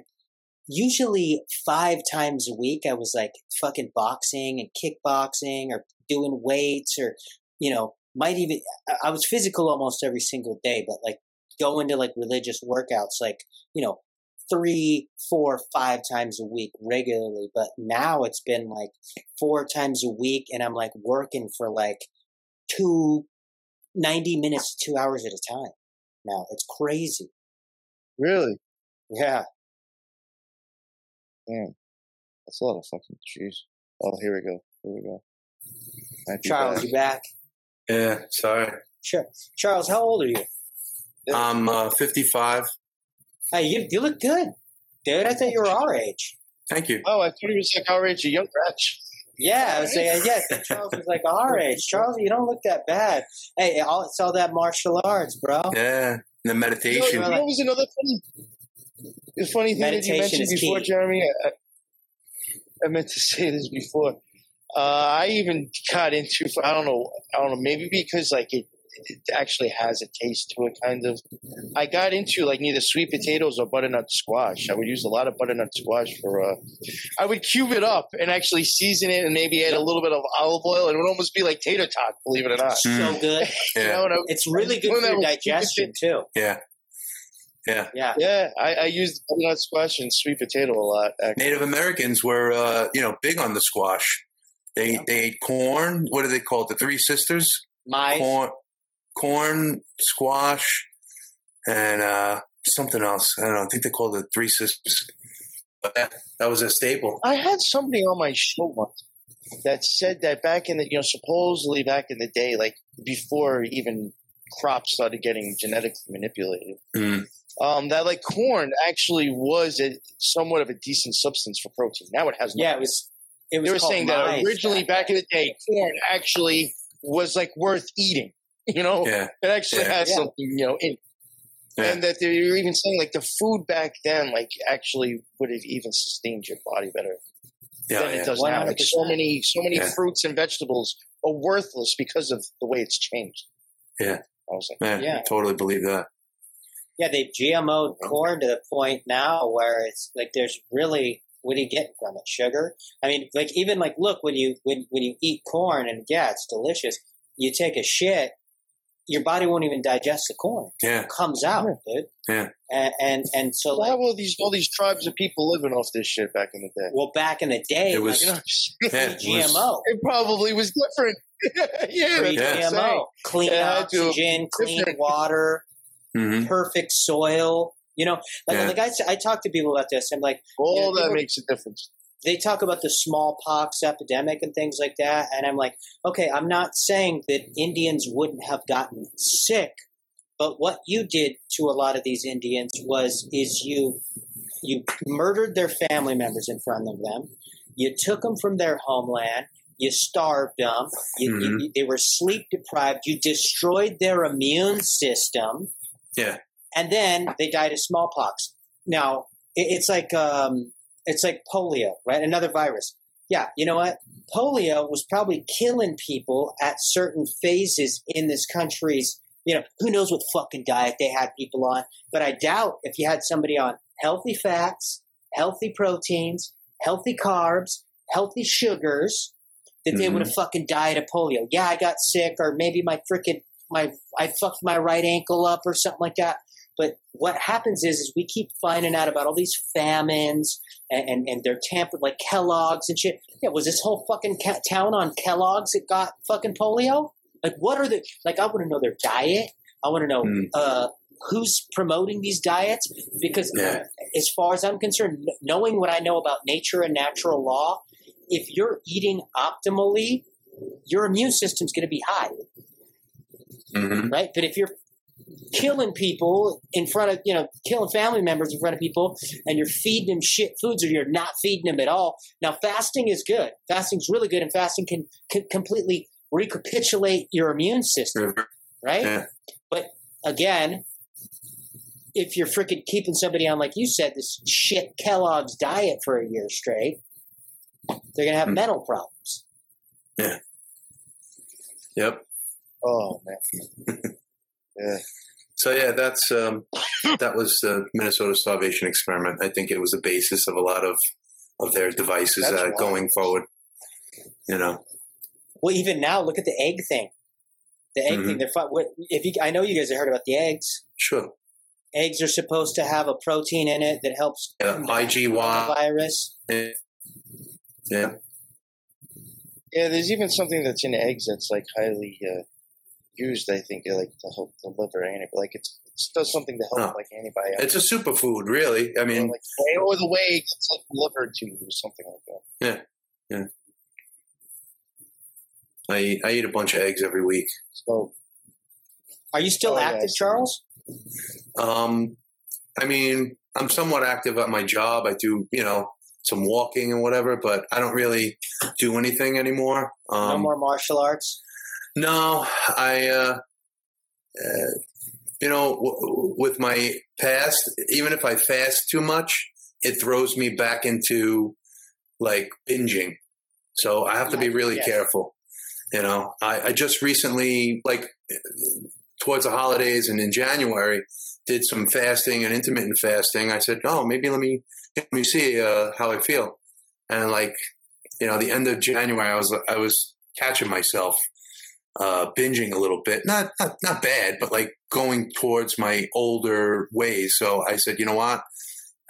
usually five times a week. I was like fucking boxing and kickboxing or doing weights or you know might even I- was physical almost every single day, but like going to like religious workouts, like you know three, four, five times a week regularly. But now it's been like four times a week, and I'm like working for like two, 90 minutes two hours at a time. Now it's crazy. really? Yeah. Damn, that's a lot of fucking cheese. Oh, here we go. Here we go. Might be Charles, back. you back? Yeah, sorry. Sure. Charles, how old are you? I'm uh, 55. Hey, you, you look good. Dude, I thought you were our age. Thank you. Oh, I thought he was like our age, a young age. Yeah, I was saying, yes, Charles was like "All right, age. Charles, you don't look that bad. Hey, all, it's all that martial arts, bro. Yeah, the You know, meditation. you know what was another funny, the funny thing that you mentioned before, key. Jeremy? I, I meant to say this before. Uh, I even got into. I don't know. I don't know. Maybe because like it, it actually has a taste to it, kind of. I got into like neither sweet potatoes or butternut squash. I would use a lot of butternut squash for. Uh, I would cube it up and actually season it, and maybe add a little bit of olive oil, and it would almost be like tater tot. Believe it or not. Mm. So good. You Yeah, know, I- It's really good Doing for your digestion too. yeah, yeah. Yeah. Yeah, I, I used butternut squash and sweet potato a lot. Actually. Native Americans were, uh, you know, big on the squash. They they ate corn. What do they call it? The Three Sisters. My Corn, corn, squash, and uh, something else. I don't know. I think they called it Three Sisters. But that, that was a staple. I had somebody on my show once that said that back in the, you know, supposedly back in the day, like before even crops started getting genetically manipulated, Mm. um, that like corn actually was a, somewhat of a decent substance for protein. Now it has. no. yeah, it was. It was They were saying that originally back in the day, corn actually was like worth eating. You know, Yeah, it actually Yeah. has Yeah. something, you know, in Yeah. and that they were even saying like the food back then, like actually would have even sustained your body better yeah, than it yeah. does now. Like so many, so many Yeah. fruits and vegetables are worthless because of the way it's changed. Yeah. I was like, yeah, Yeah. Totally believe that. Yeah, they've GMO'd corn to the point now where it's like there's really what are you getting from it? Sugar? I mean, like even like look when you when when you eat corn and yeah, it's delicious. You take a shit, your body won't even digest the corn. Yeah, It comes out, dude. Yeah. And and, and so so like how were these all these tribes of people living off this shit back in the day? well back in the day It was- You know, yeah, it was- GMO. it probably was different. yeah, yeah. GMO. Clean It had to- oxygen, clean different. water, hmm perfect soil. You know, like, Yeah. like I, s- I talk to people about this. I'm like, All Yeah, that people- makes a difference. They talk about the smallpox epidemic and things like that and i'm like okay i'm not saying that indians wouldn't have gotten sick but what you did to a lot of these indians was is you you murdered their family members in front of them you took them from their homeland you starved them you, you- you- they were sleep deprived you destroyed their immune system. Yeah. and then they died of smallpox. Now it, it's like um, it's like polio, right? Another virus. Yeah, you know what? Polio was probably killing people at certain phases in this country's. You know, who knows what fucking diet they had people on? But I doubt if you had somebody on healthy fats, healthy proteins, healthy carbs, healthy sugars, that they Mhm. would have fucking died of polio. Yeah, I got sick, or maybe my freaking my I fucked my right ankle up or something like that. But what happens is, is we keep finding out about all these famines and, and, and they're tampered like Kellogg's and shit. Yeah, was this whole fucking ca- town on Kellogg's that got fucking polio? Like, what are the like? I want to know their diet. I want to know Mm. uh, who's promoting these diets because, Yeah. as far as I'm concerned, knowing what I know about nature and natural law, if you're eating optimally, your immune system's going to be high hmm right? But if you're killing people in front of, you know, killing family members in front of people and you're feeding them shit foods or you're not feeding them at all. Now, fasting is good. Fasting's really good, and fasting can, can completely recapitulate your immune system, right? Yeah. But again, if you're freaking keeping somebody on, like you said, this shit Kellogg's diet for a year straight, they're going to have Hmm. mental problems. Yeah. Yep. Oh man. yeah. So yeah, that's um, that was the Minnesota starvation experiment. I think it was the basis of a lot of of their devices uh, going forward. You know, Well, even now, look at the egg thing. The egg Mhm. thing. They're fi- what, if you, I know you guys have heard about the eggs. sure. Eggs are supposed to have a protein in it that helps Yeah, IgY. virus. Yeah. Yeah. Yeah, there's even something that's in eggs that's like highly uh, used. I think like to help the liver and like it's it does something to help Oh. like antibiotics. It's a superfood, really. I or, mean, like or the way it gets like delivered to you or something like that. I eat, I eat a bunch of eggs every week. So Are you still Oh, active, see. Charles? Um, I mean, I'm somewhat active at my job. I do, you know, some walking and whatever, but I don't really do anything anymore. Um, no more martial arts. No, I uh, uh, you know, w- with my past, even if I fast too much, it throws me back into like binging. So I have to be really Yes. careful. You know, I, I just recently, like towards the holidays and in January, did some fasting and intermittent fasting. I said, oh, maybe let me let me see uh, how I feel. And like, you know, the end of January, I was I was catching myself uh, binging a little bit. Not, not not bad, but like going towards my older ways. So I said, you know what?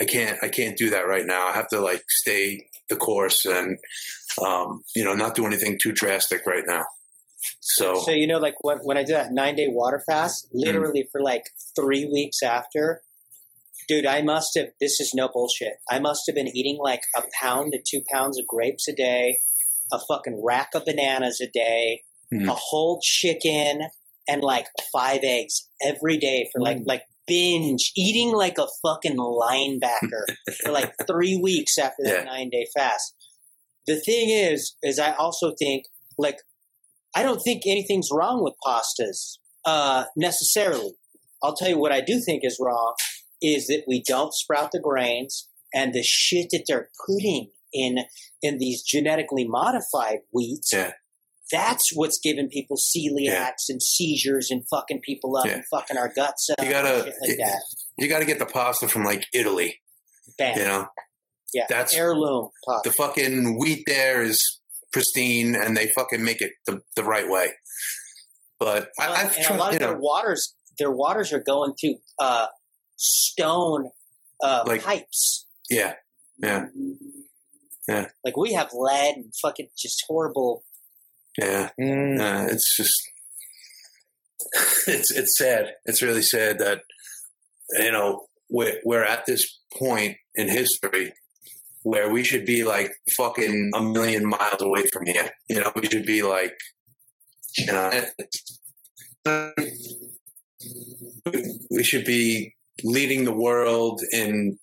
I can't I can't do that right now. I have to like stay the course and um, you know not do anything too drastic right now. So, So you know, like when when I did that nine day water fast, literally for like three weeks after, dude, I must have. This is no bullshit. I must have been eating like a pound to two pounds of grapes a day, a fucking rack of bananas a day, Mhm. a whole chicken, and like five eggs every day for like like binge eating like a fucking linebacker for like three weeks after that Yeah. nine day fast. The thing is, is I also think like I don't think anything's wrong with pastas uh, necessarily. I'll tell you what I do think is wrong is that we don't sprout the grains and the shit that they're putting in in these genetically modified wheats. Yeah. That's what's giving people celiacs and seizures and fucking people up Yeah. and fucking our guts up You gotta- and shit like that. you got to get the pasta from like Italy. Bam. You know, yeah. that's- heirloom pasta. the fucking wheat there is pristine, and they fucking make it the, the right way. But I, Well, I've and a lot of their know, waters, their waters are going through uh, stone uh, Like- pipes. yeah, yeah, Yeah. Like we have lead and fucking just horrible. Yeah. Mm. Uh, it's just it's it's sad. It's really sad that you know we're we're at this point in history where we should be like fucking a million miles away from here. You know, we should be like you know we should be leading the world in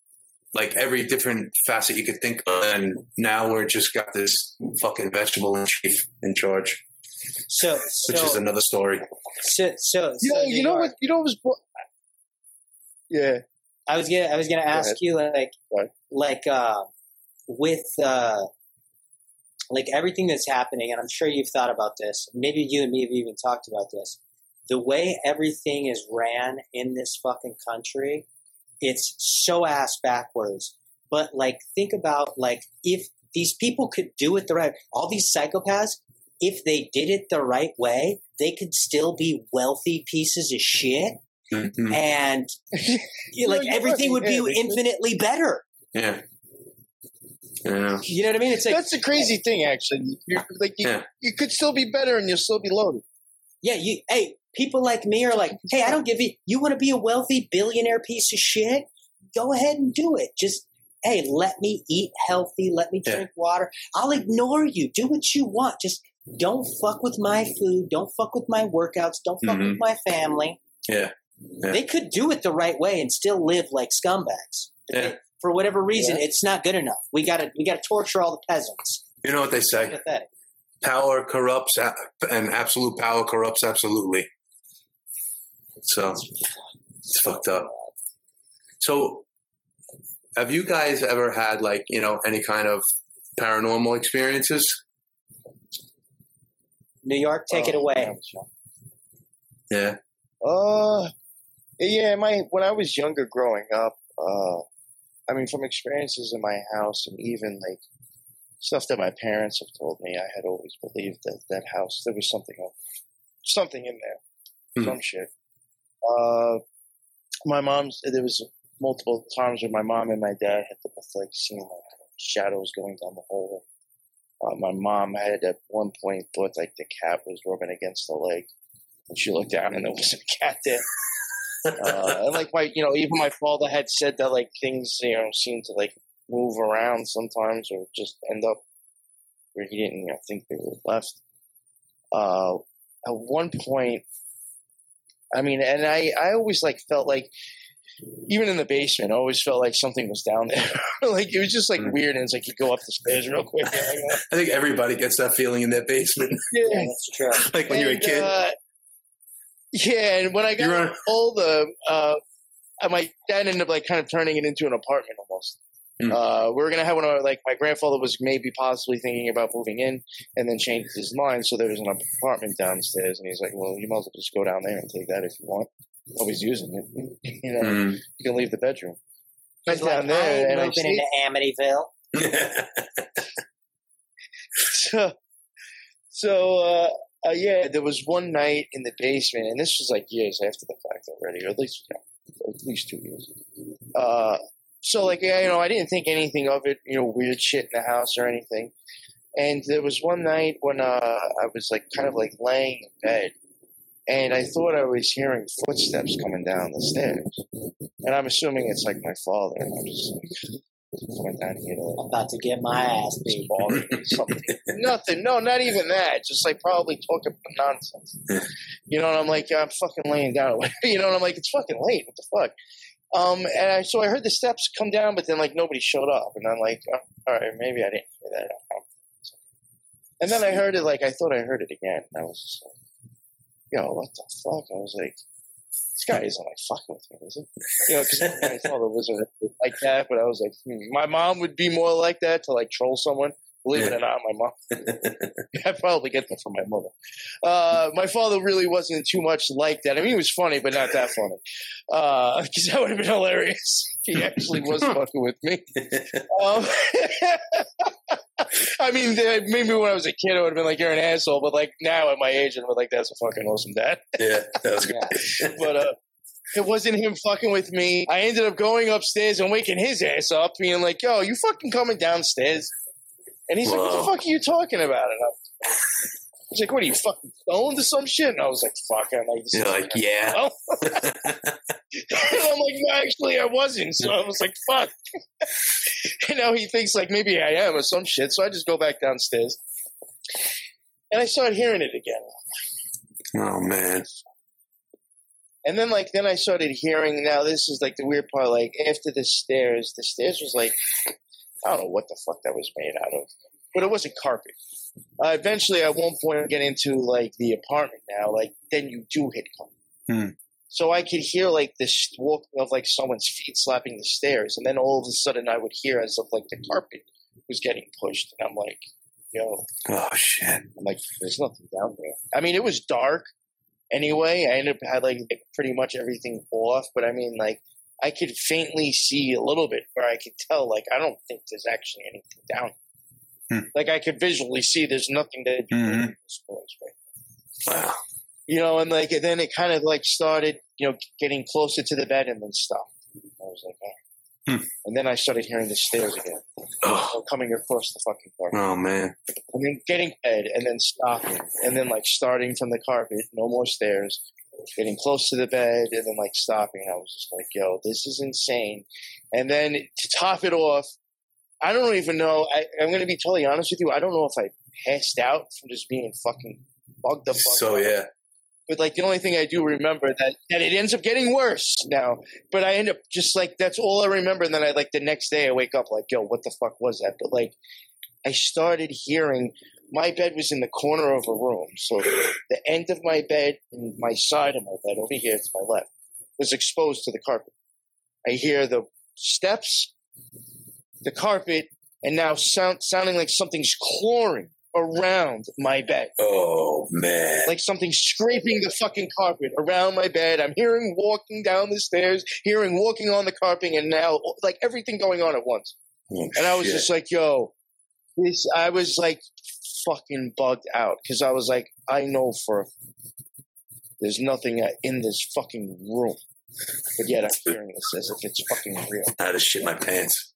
like every different facet you could think of and now we're just got this fucking vegetable in chief in charge So, which is another story so, so, You know, New you know York, what? You know what was. bo- Yeah. I was gonna, I was gonna ask ahead. you like, Go like, uh, with, uh, like everything that's happening, and I'm sure you've thought about this. Maybe you and me have even talked about this. The way everything is ran in this fucking country, it's so ass backwards. But like, think about like if these people could do it the right, all these psychopaths, if they did it the right way, they could still be wealthy pieces of shit, Mhm. and like you're everything would be Yeah, they could. infinitely better. yeah yeah You know what I mean? It's like That's the crazy thing, actually. You're, like you, Yeah. you could still be better, and you'll still be loaded. Yeah, you. Hey, people like me are like, hey, I don't give you. You want to be a wealthy billionaire piece of shit? Go ahead and do it. Just hey, let me eat healthy. Let me Yeah. drink water. I'll ignore you. Do what you want. Just don't fuck with my food. Don't fuck with my workouts. Don't fuck Mhm. with my family. yeah Yeah. They could do it the right way and still live like scumbags. yeah For whatever reason, it's not good enough. We gotta we gotta torture all the peasants. you know what they say Pathetic. power corrupts and absolute power corrupts absolutely so it's fucked up so have you guys ever had like you know any kind of paranormal experiences New York, take it Oh, away. yeah Uh, yeah. My when I was younger, growing up, uh, I mean, from experiences in my house and even like stuff that my parents have told me, I had always believed that that house there was something up, something in there, Hmm. some shit. Uh, my mom's there was multiple times where my mom and my dad had both like seen like shadows going down the hall. Uh, my mom had at one point thought like the cat was rubbing against the leg, and she looked down and there wasn't a cat there. uh, and like my, you know, even my father had said that like things, you know, seem to like move around sometimes or just end up where he didn't, you know, think they were left. Uh, at one point, I mean, and I, I always like felt like, even in the basement, I always felt like something was down there. like it was just like Mm. weird, and it's like you go up the stairs real quick. and like, i think everybody gets that feeling in their basement Yeah, yeah. that's true. like when you're a And, kid uh, Yeah, and when I got older, uh, uh, my dad ended up like kind of turning it into an apartment almost. Hmm. Uh, we were gonna have one of our, like my grandfather was maybe possibly thinking about moving in, and then changed his mind. So there was an apartment downstairs, and he's like, "Well, you might as well just go down there and take that if you want. Nobody's using it. you know, Mm. you can leave the bedroom." Went He's like, down I there, ain't and moving into Amityville. so, so uh, uh, yeah, there was one night in the basement, and this was like years after the fact already, or at least you know, at least two years. Uh, so like yeah, you know, I didn't think anything of it, you know, weird shit in the house or anything. And there was one night when uh, I was like kind of like laying in bed, and I thought I was hearing footsteps coming down the stairs, and I'm assuming it's like my father, and I'm just like coming down here to like About to get my ass beat. ball something. Nothing. No, not even that. Just like probably talking nonsense. You know, and I'm like, I'm fucking laying down. you know, and I'm like, it's fucking late. What the fuck? Um, and I, so I heard the steps come down, but then like nobody showed up, and I'm like, oh, all right, maybe I didn't hear that. And then I heard it like I thought I heard it again, and I was just like, yo, what the fuck? I was like. This guy isn't like fucking with me, is he? You know, because my father wasn't like that, but I was like, hmm. my mom would be more like that to like troll someone. Believe it or not, my mom. I probably get that from my mother. Uh, my father really wasn't too much like that. I mean, he was funny, but not that funny. Because that would have been hilarious if he actually was fucking with me. Um, I mean, maybe when I was a kid, I would have been like, "You're an asshole," but like now at my age, I'm like, "That's a fucking awesome dad." yeah, that was good. but uh, it wasn't him fucking with me. I ended up going upstairs and waking his ass up, being like, "Yo, you fucking coming downstairs?" And he's like, "What the fuck are you talking about?" And I'm, He's like, "What are you fucking stoned or some shit?" And I was like, "Fuck!" I'm like, You're like, yeah. And I'm like, "No, actually, I wasn't." So I was like, "Fuck!" and now he thinks like maybe I am or some shit. So I just go back downstairs, and I start hearing it again. Oh man. And then like then I started hearing now this is like the weird part, like after the stairs, the stairs was like I don't know what the fuck that was made out of. But it wasn't carpet. Uh, eventually at one point I get into like the apartment now, like then you do hit carpet. Hmm. So I could hear like this walking of like someone's feet slapping the stairs, and then all of a sudden I would hear as if like the carpet was getting pushed, and I'm like, yo, Oh shit. I'm like, there's nothing down there. I mean, it was dark anyway. I ended up had like pretty much everything off, but I mean, like, I could faintly see a little bit where I could tell, like, I don't think there's actually anything down. Hmm. Like, I could visually see there's nothing to do Mhm. in this place, right? Wow. You know, and like, and then it kind of like started, you know, getting closer to the bed and then stopped. I was like, oh. Hmm. And then I started hearing the stairs again, Oh, coming across the fucking carpet oh man. and then getting bed and then stopping and then like starting from the carpet, no more stairs, getting close to the bed and then like stopping. I was just like, yo, this is insane. And then to top it off, I don't even know. I, I'm going to be totally honest with you. I don't know if I passed out from just being fucking bugged the fuck So yeah. But like the only thing I do remember that that it ends up getting worse now. But I end up just like that's all I remember. And then I like the next day I wake up like, yo, what the fuck was that? But like I started hearing my bed was in the corner of a room. So the end of my bed and my side of my bed over here to my left was exposed to the carpet. I hear the steps, the carpet, and now sound sounding like something's clawing around my bed Oh man. like something scraping the fucking carpet around my bed. I'm hearing walking down the stairs, hearing walking on the carpet, and now like everything going on at once. Oh, And I was shit. just like, yo, this, I was like fucking bugged out because I was like, I know for there's nothing in this fucking room. But yet I'm hearing this as if it's fucking real. I had to shit my pants.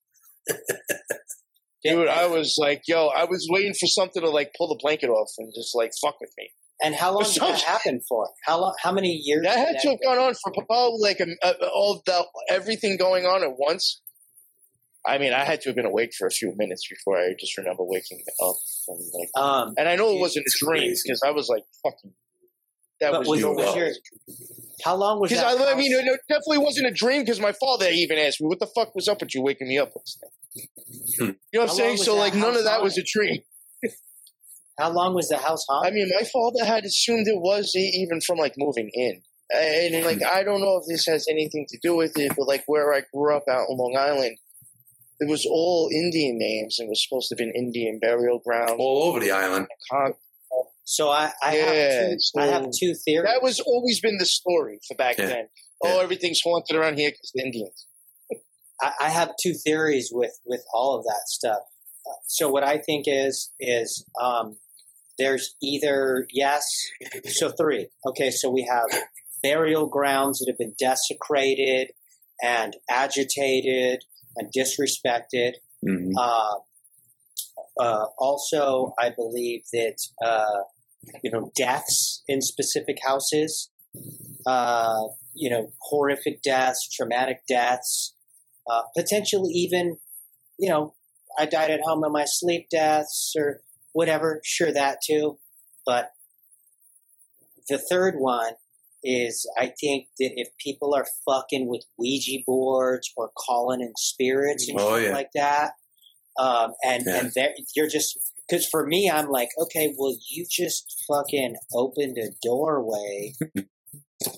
Dude, I was like, yo, I was waiting for something to like pull the blanket off and just like fuck with me. And how long did that So- happen for? How long? How many years? That had to have gone on for probably like a, a, all the everything going on at once. I mean, I had to have been awake for a few minutes before I just remember waking up. And, like, Um, and I know it wasn't a dream because I was like fucking. That but was was, you was your, how long was because that? I, I mean, it definitely wasn't a dream because my father even asked me, "What the fuck was up with you waking me up last night?" Hmm. You know what How I'm saying? So like, none of that was a dream. How long was the house hot? I mean, my father had assumed it was e- even from like moving in. And like, I don't know if this has anything to do with it, but like where I grew up out in Long Island, it was all Indian names and was supposed to be an Indian burial ground. All over the island. So I, I Yeah, have two, I have two theories. That was always been the story for back Yeah. then. Oh, Yeah. everything's haunted around here because the Indians. I, I have two theories with with all of that stuff. Uh, So what I think is is um, there's either yes, so three. Okay, so we have burial grounds that have been desecrated and agitated and disrespected. Mhm. Uh, uh, also, I believe that uh, you know deaths in specific houses, uh, you know, horrific deaths, traumatic deaths, uh, potentially even, you know, I died at home in my sleep deaths or whatever. Sure, that too. But the third one is I think that if people are fucking with Ouija boards or calling in spirits and Oh, shit yeah. like that, um, and Yeah. and you're just because for me, I'm like, okay, well, you just fucking opened a doorway.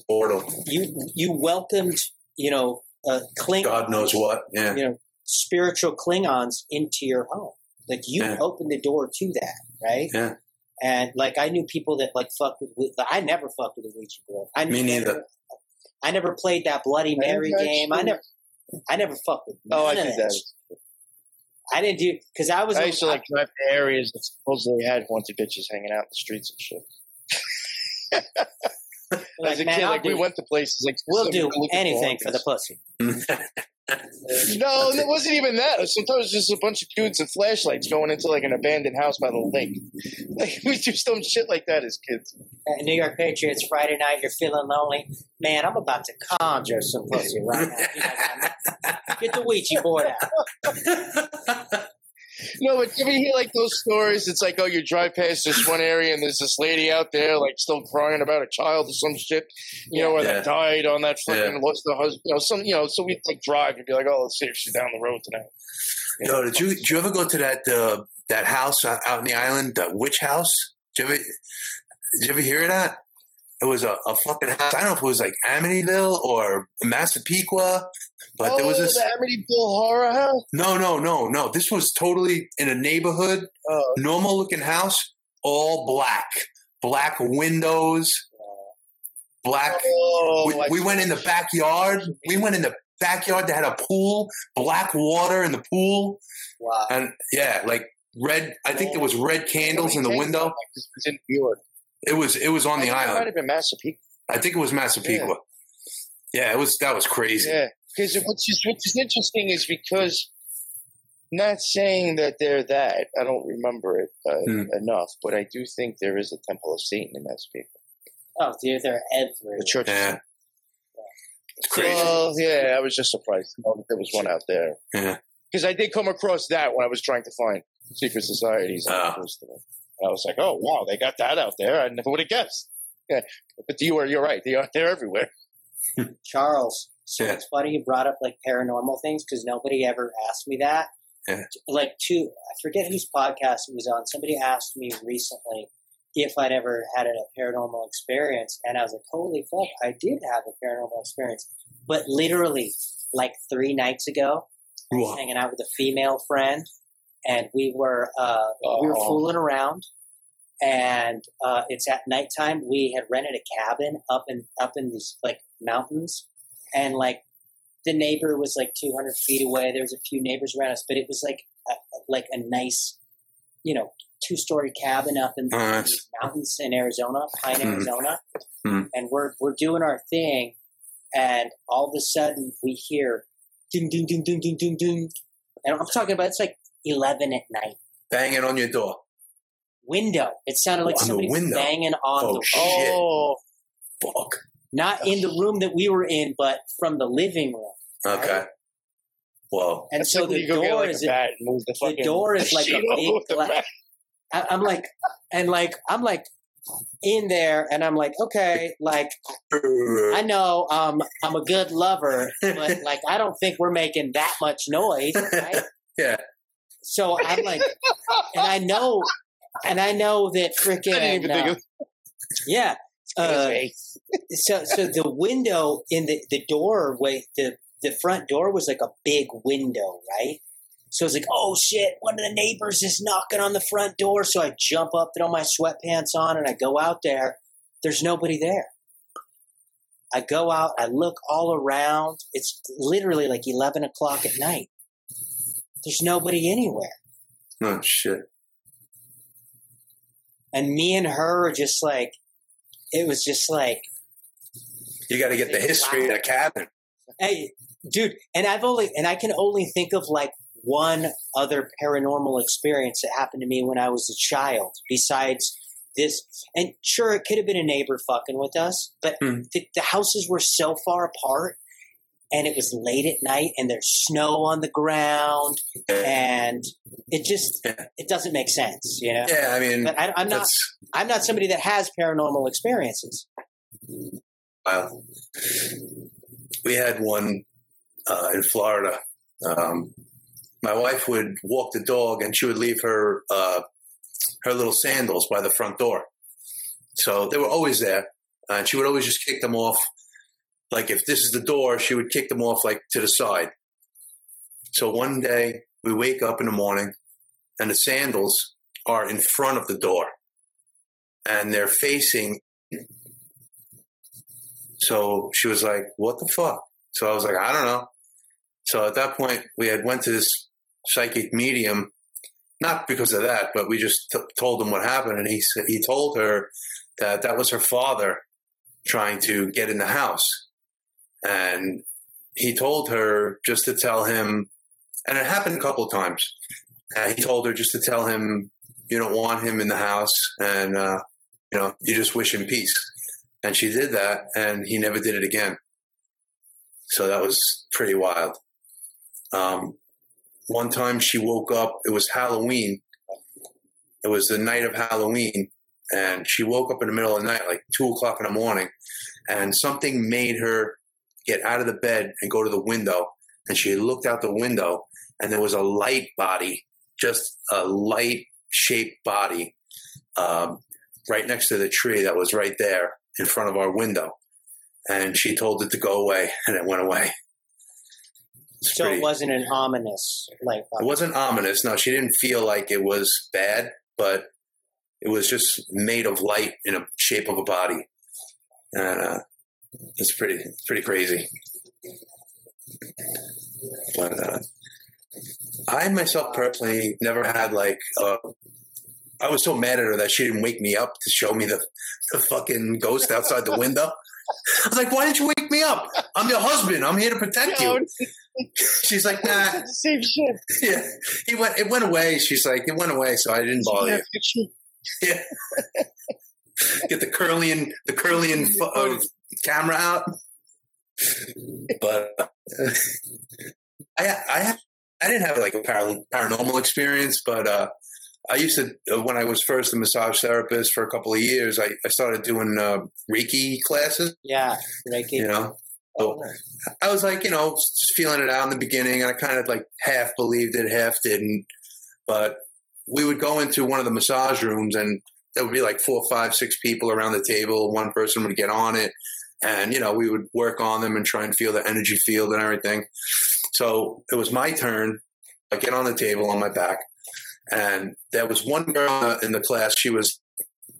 Portal. You you welcomed, you know, uh, Kling, God knows what. Yeah. you know, spiritual Klingons into your home. Like you Yeah. opened the door to that, right? Yeah. And like I knew people that like fucked with. with I never fucked with a Ouija board. I Me never- neither. I never played that Bloody Mary never game. I never. I never fucked with. Oh, I did of that. shit. I didn't do because I was. I used to like drive to areas that supposedly had haunted bitches hanging out in the streets and shit. like, As a man, kid, I'll like we do- went to places like We'll do anything for the pussy. No, it wasn't even that. Sometimes just a bunch of dudes and flashlights going into like an abandoned house by the lake. Like we do some shit like that as kids. Uh, New York Patriots Friday night. You're feeling lonely, man. I'm about to conjure some pussy right now. You know, Get the Ouija board out. No, but you ever hear like those stories? It's like, oh, you drive past this one area and there's this lady out there like still crying about a child or some shit, you know, where Yeah. they died on that fucking Yeah. lost the husband, you know, some, you know, so we'd like drive and be like, oh, let's see if she's down the road tonight. Yo, did you did you ever go to that uh, that house out out in the island, that witch house? Did you ever did you ever hear of that? It was a, a fucking house. I don't know if it was like Amityville or Massapequa, but oh, there was oh, this. the Amityville horror house. No, no, no, no. This was totally in a neighborhood, Oh, normal looking house, all black, black windows, black. oh, We, we went in the backyard. We went in the backyard. They had a pool, black water in the pool, Wow. and yeah, like red. I think there was red candles in the window. This was in New York. It was it was on the I think It might island. have been Massapequa. I think it was Massapequa. Yeah, it was. That was crazy. Yeah, because what's just, what's just interesting is because not saying that they're that. I don't remember it uh, Hmm. enough, but I do think there is a Temple of Satan in Massapequa. Oh, dude, they're everywhere. The church. Yeah, it's crazy. Well, yeah, I was just surprised to know that there was one out there. Yeah. Because I did come across that when I was trying to find secret societies. Ah. I was I was like, oh wow, they got that out there. I never would have guessed. Yeah, but you are you're right. They are they're everywhere. Charles. So Yeah. it's funny you brought up like paranormal things because nobody ever asked me that. Yeah. Like two, I forget whose podcast it was on. Somebody asked me recently if I'd ever had a paranormal experience, and I was like, "Holy fuck, I did have a paranormal experience." But literally, like three nights ago, I was Wow. hanging out with a female friend, and we were uh, we were fooling around. And uh, it's at nighttime. We had rented a cabin up in up in these like mountains, and like the neighbor was like 200 feet away. There was a few neighbors around us, but it was like a, like a nice, you know, two story cabin up in Oh, these mountains in Arizona, Pine, Mhm. Arizona, Mhm. and we're we're doing our thing, and all of a sudden we hear ding ding ding ding ding ding ding, and I'm talking about it's like 11 at night. Banging on your door. Window. It sounded like On the somebody window? banging on Oh, the shit. Oh, Fuck. not in the room that we were in, but from the living room. Okay. Whoa. And That's so like the you get, door like, is a bat the, the door is like a big with the gla- bat. I, I'm like, and like, I'm like in there, and I'm like, okay, like I know, um, I'm a good lover, but like I don't think we're making that much noise, right? Yeah. So I'm like, and I know, and I know that freaking I didn't even think uh, yeah. Uh, so so the window in the the doorway the the front door was like a big window, right? So I was like, oh shit, one of the neighbors is knocking on the front door. So I jump up, throw my sweatpants on, and I go out there. There's nobody there. I go out, I look all around. It's literally like 11 o'clock at night. There's nobody anywhere. Oh shit. And me and her are just like, it was just like, You got to get the history of the cabin. Hey, dude, and I've only and I can only think of like one other paranormal experience that happened to me when I was a child besides this. And sure, it could have been a neighbor fucking with us, but Hmm. the, the houses were so far apart and it was late at night and there's snow on the ground and it just it doesn't make sense, you know? Yeah, I mean, But I, I'm not i'm not somebody that has paranormal experiences. wild. We had one uh, in Florida. Um, my wife would walk the dog, and she would leave her uh, her little sandals by the front door. So they were always there, and she would always just kick them off. Like if this is the door, she would kick them off like to the side. So one day we wake up in the morning, and the sandals are in front of the door, and they're facing so she was like, "What the fuck?" So I was like, "I don't know." So at that point, we had went to this psychic medium, not because of that, but we just t- told him what happened, and he said he told her that that was her father trying to get in the house, and he told her just to tell him, and it happened a couple of times. Uh, he told her just to tell him you don't want him in the house, and uh, you know you just wish him peace. And she did that, and he never did it again. So that was pretty wild. Um, one time she woke up, it was Halloween. It was the night of Halloween, and she woke up in the middle of the night, like two o'clock in the morning, and something made her get out of the bed and go to the window. And she looked out the window, and there was a light body, just a light shaped body, um, right next to the tree that was right there in front of our window. And she told it to go away, and it went away. It's So pretty- it wasn't an ominous like it wasn't ominous. No, she didn't feel like it was bad, but it was just made of light in a shape of a body, and uh, it's pretty pretty crazy. But uh, I myself personally never had like. Uh, I was so mad at her that she didn't wake me up to show me the, the fucking ghost outside the window. I was like, "Why didn't you wake me up? I'm your husband. I'm here to protect you." She's like, "Nah." Same shit. Yeah, he went. It went away. She's like, it went away, so I didn't bother you. Yeah, get the Kirlian, the Kirlian uh, camera out. But uh, I, I, I didn't have like a par- paranormal experience, but uh, I used to uh, when I was first a massage therapist for a couple of years. I, I started doing uh, Reiki classes. Yeah, Reiki. You know, so I was like, you know, just feeling it out in the beginning, and I kind of like half believed it, half didn't. But we would go into one of the massage rooms, and there would be like four, five, six people around the table. One person would get on it, and you know, we would work on them and try and feel the energy field and everything. So it was my turn. I get on the table on my back, and there was one girl in the class. She was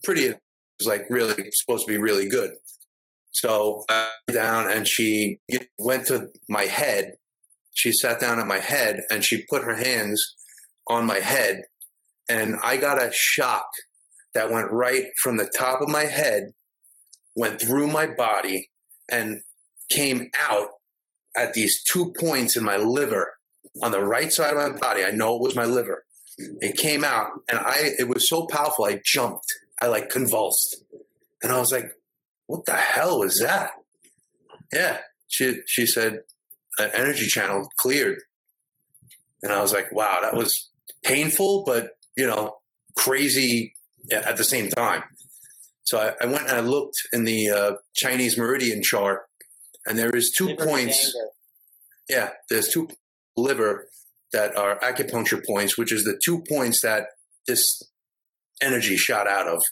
pretty, was like really supposed to be really good. So I down and she went to my head. She sat down at my head and she put her hands on my head. And I got a shock that went right from the top of my head, went through my body, and came out at these two points in my liver on the right side of my body. I know it was my liver. It came out and I it was so powerful I jumped. I like convulsed. And I was like, what the hell was that? Yeah. She she said an energy channel cleared. And I was like, wow, that was painful, but you know, crazy at the same time. So I, I went and I looked in the uh, Chinese meridian chart, and there is two Liver points. Yeah, there's two liver that are acupuncture points, which is the two points that this energy shot out of.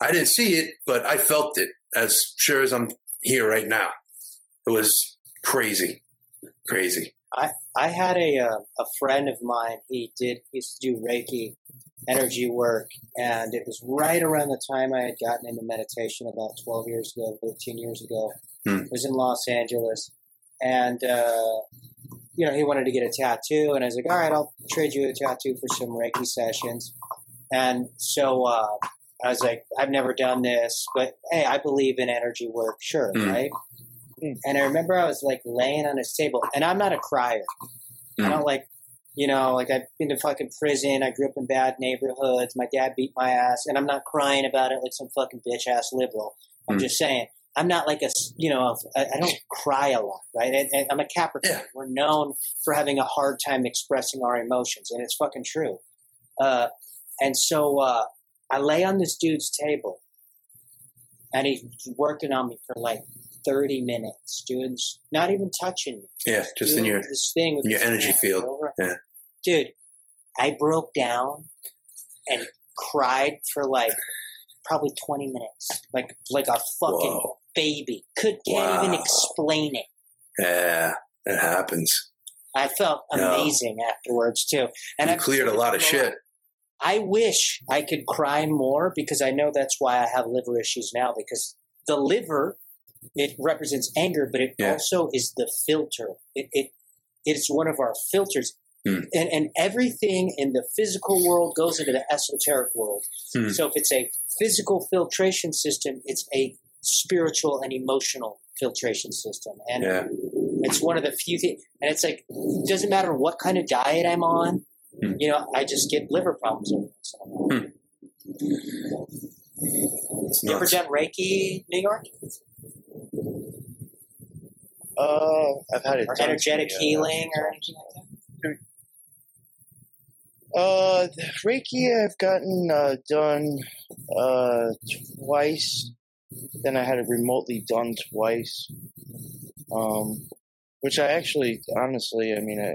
I didn't see it, but I felt it as sure as I'm here right now. It was crazy, crazy. I I had a uh, a friend of mine. He did he used to do Reiki energy work, and it was right around the time I had gotten into meditation about twelve years ago, thirteen years ago. Hmm. It was in Los Angeles, and uh, you know he wanted to get a tattoo, and I was like, all right, I'll trade you a tattoo for some Reiki sessions. And so uh, I was like, I've never done this, but hey, I believe in energy work, sure, Hmm. right? And I remember I was like laying on his table, and I'm not a crier. I Mm. don't like, you know, like I've been to fucking prison. I grew up in bad neighborhoods. My dad beat my ass, and I'm not crying about it like some fucking bitch ass liberal. I'm Mm. just saying, I'm not like a, you know, I, I don't cry a lot, right? And, and I'm a Capricorn. We're known for having a hard time expressing our emotions, and it's fucking true. Uh, and so uh, I lay on this dude's table, and he's working on me for like 30 minutes, doing not even touching me Yeah, just in your this thing with your energy field. over- Yeah. Dude, I broke down and cried for like probably 20 minutes. Like like a fucking Whoa. baby. Could can't even explain it. yeah, it happens. I felt No. amazing afterwards too. And I cleared a lot of shit. I wish I could cry more because I know that's why I have liver issues now because the liver it represents anger, but it Yeah. also is the filter. It, it it's one of our filters. Hmm. And, and everything in the physical world goes into the esoteric world. Hmm. So if it's a physical filtration system, it's a spiritual and emotional filtration system. And Yeah. it's one of the few things. And it's like, it doesn't matter what kind of diet I'm on, Hmm. you know, I just get liver problems. every once in a while. It's You ever done Reiki, New York? Uh, I've had it Or energetic for me, uh, healing or anything like that? Uh, the Reiki I've gotten uh, done uh, twice. Then I had it remotely done twice. Um, which I actually, honestly, I mean, I,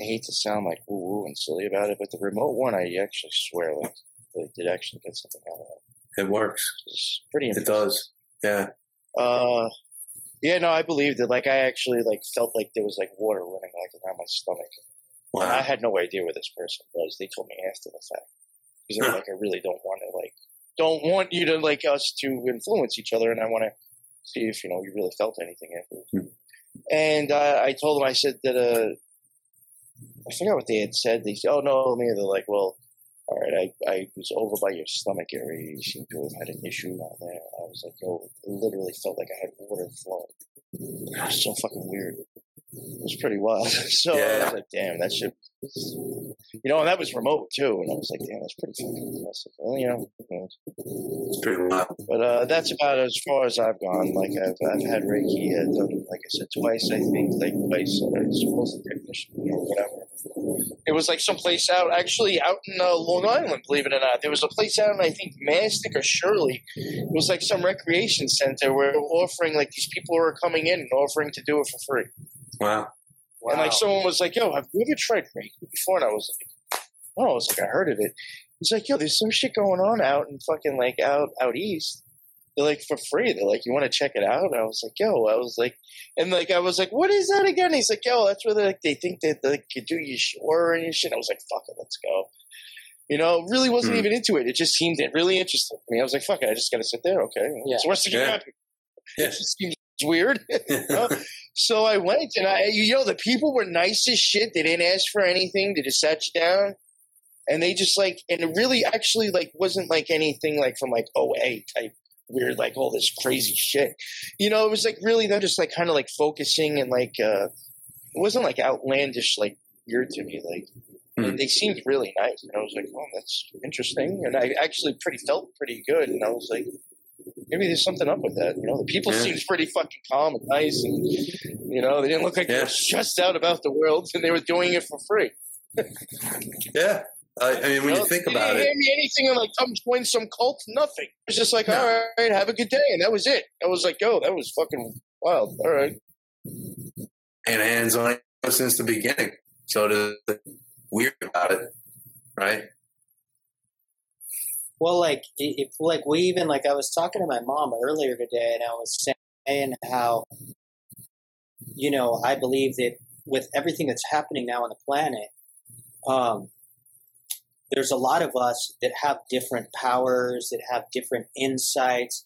I hate to sound like woo woo and silly about it, but the remote one, I actually swear, like, really did actually get something out of it. It works. It's pretty It does. Yeah. Uh, yeah, no, I believed it. Like, I actually like felt like there was like water running like around my stomach. And I had no idea where this person was. They told me after the fact because they're like, I really don't want to like, don't want you to like us to influence each other, and I want to see if you know you really felt anything afterwards. Hmm. And uh, I told them, I said that uh, I forgot what they had said. They said, "Oh no, me." They're like, "Well, all right, I I was over by your stomach area. You seem to have had an issue down there." I was like, "Yo, it literally felt like I had water flowing." It was so fucking weird. It was pretty wild. So I was like, "Damn, that shit." You know, and that was remote too, and I was like, "Damn, that's pretty fucking impressive." Well, you know. It's pretty wild. But uh, that's about as far as I've gone. Like I've I've had Reiki uh, done, like I said, twice. I think like twice. It's supposed technician or whatever. It was like someplace out, actually out in uh, Long Island. Believe it or not, there was a place out in I think Mastic or Shirley. It was like some recreation center where they were offering like these people were coming in and offering to do it for free. Wow. And like someone was like, "Yo, have you ever tried Reiki before?" And I was like, "No." I was like, "I heard of it." He's like, "Yo, there's some shit going on out in fucking like out out east. They're like for free. They're like, you want to check it out?" And I was like, "Yo," I was like, and like I was like, "What is that again?" He's like, "Yo, that's where they like they think that they could do your shore and your shit." I was like, "Fuck it, let's go." You know, really wasn't Hmm. even into it. It just seemed really interesting. I mean, I was like, "Fuck it, I just got to sit there." Okay, Yeah. so what's the Yeah. happen? Yeah. It just seems weird. know? So I went, and I, you know, the people were nice as shit. They didn't ask for anything. They just sat you down, and they just like, and it really actually like wasn't like anything like from like OA type weird, like all this crazy shit. You know, it was like really them just like kind of like focusing and like uh it wasn't like outlandish like weird to me. Like Hmm. they seemed really nice, and I was like, oh, that's interesting, and I actually pretty felt pretty good, and I was like. Maybe there's something up with that. You know, the people Yeah. seemed pretty fucking calm and nice, and you know, they didn't look like they were stressed out about the world, and they were doing it for free. Yeah. I, I mean, when know, you think about it, anything like come join some cult, nothing. It was just like, No. all right, have a good day, and that was it. I was like, yo, that was fucking wild. All right, and hands on since the beginning. So the weird about it, right? Well, like if like we even like I was talking to my mom earlier today, and I was saying how you know I believe that with everything that's happening now on the planet, um, there's a lot of us that have different powers, that have different insights,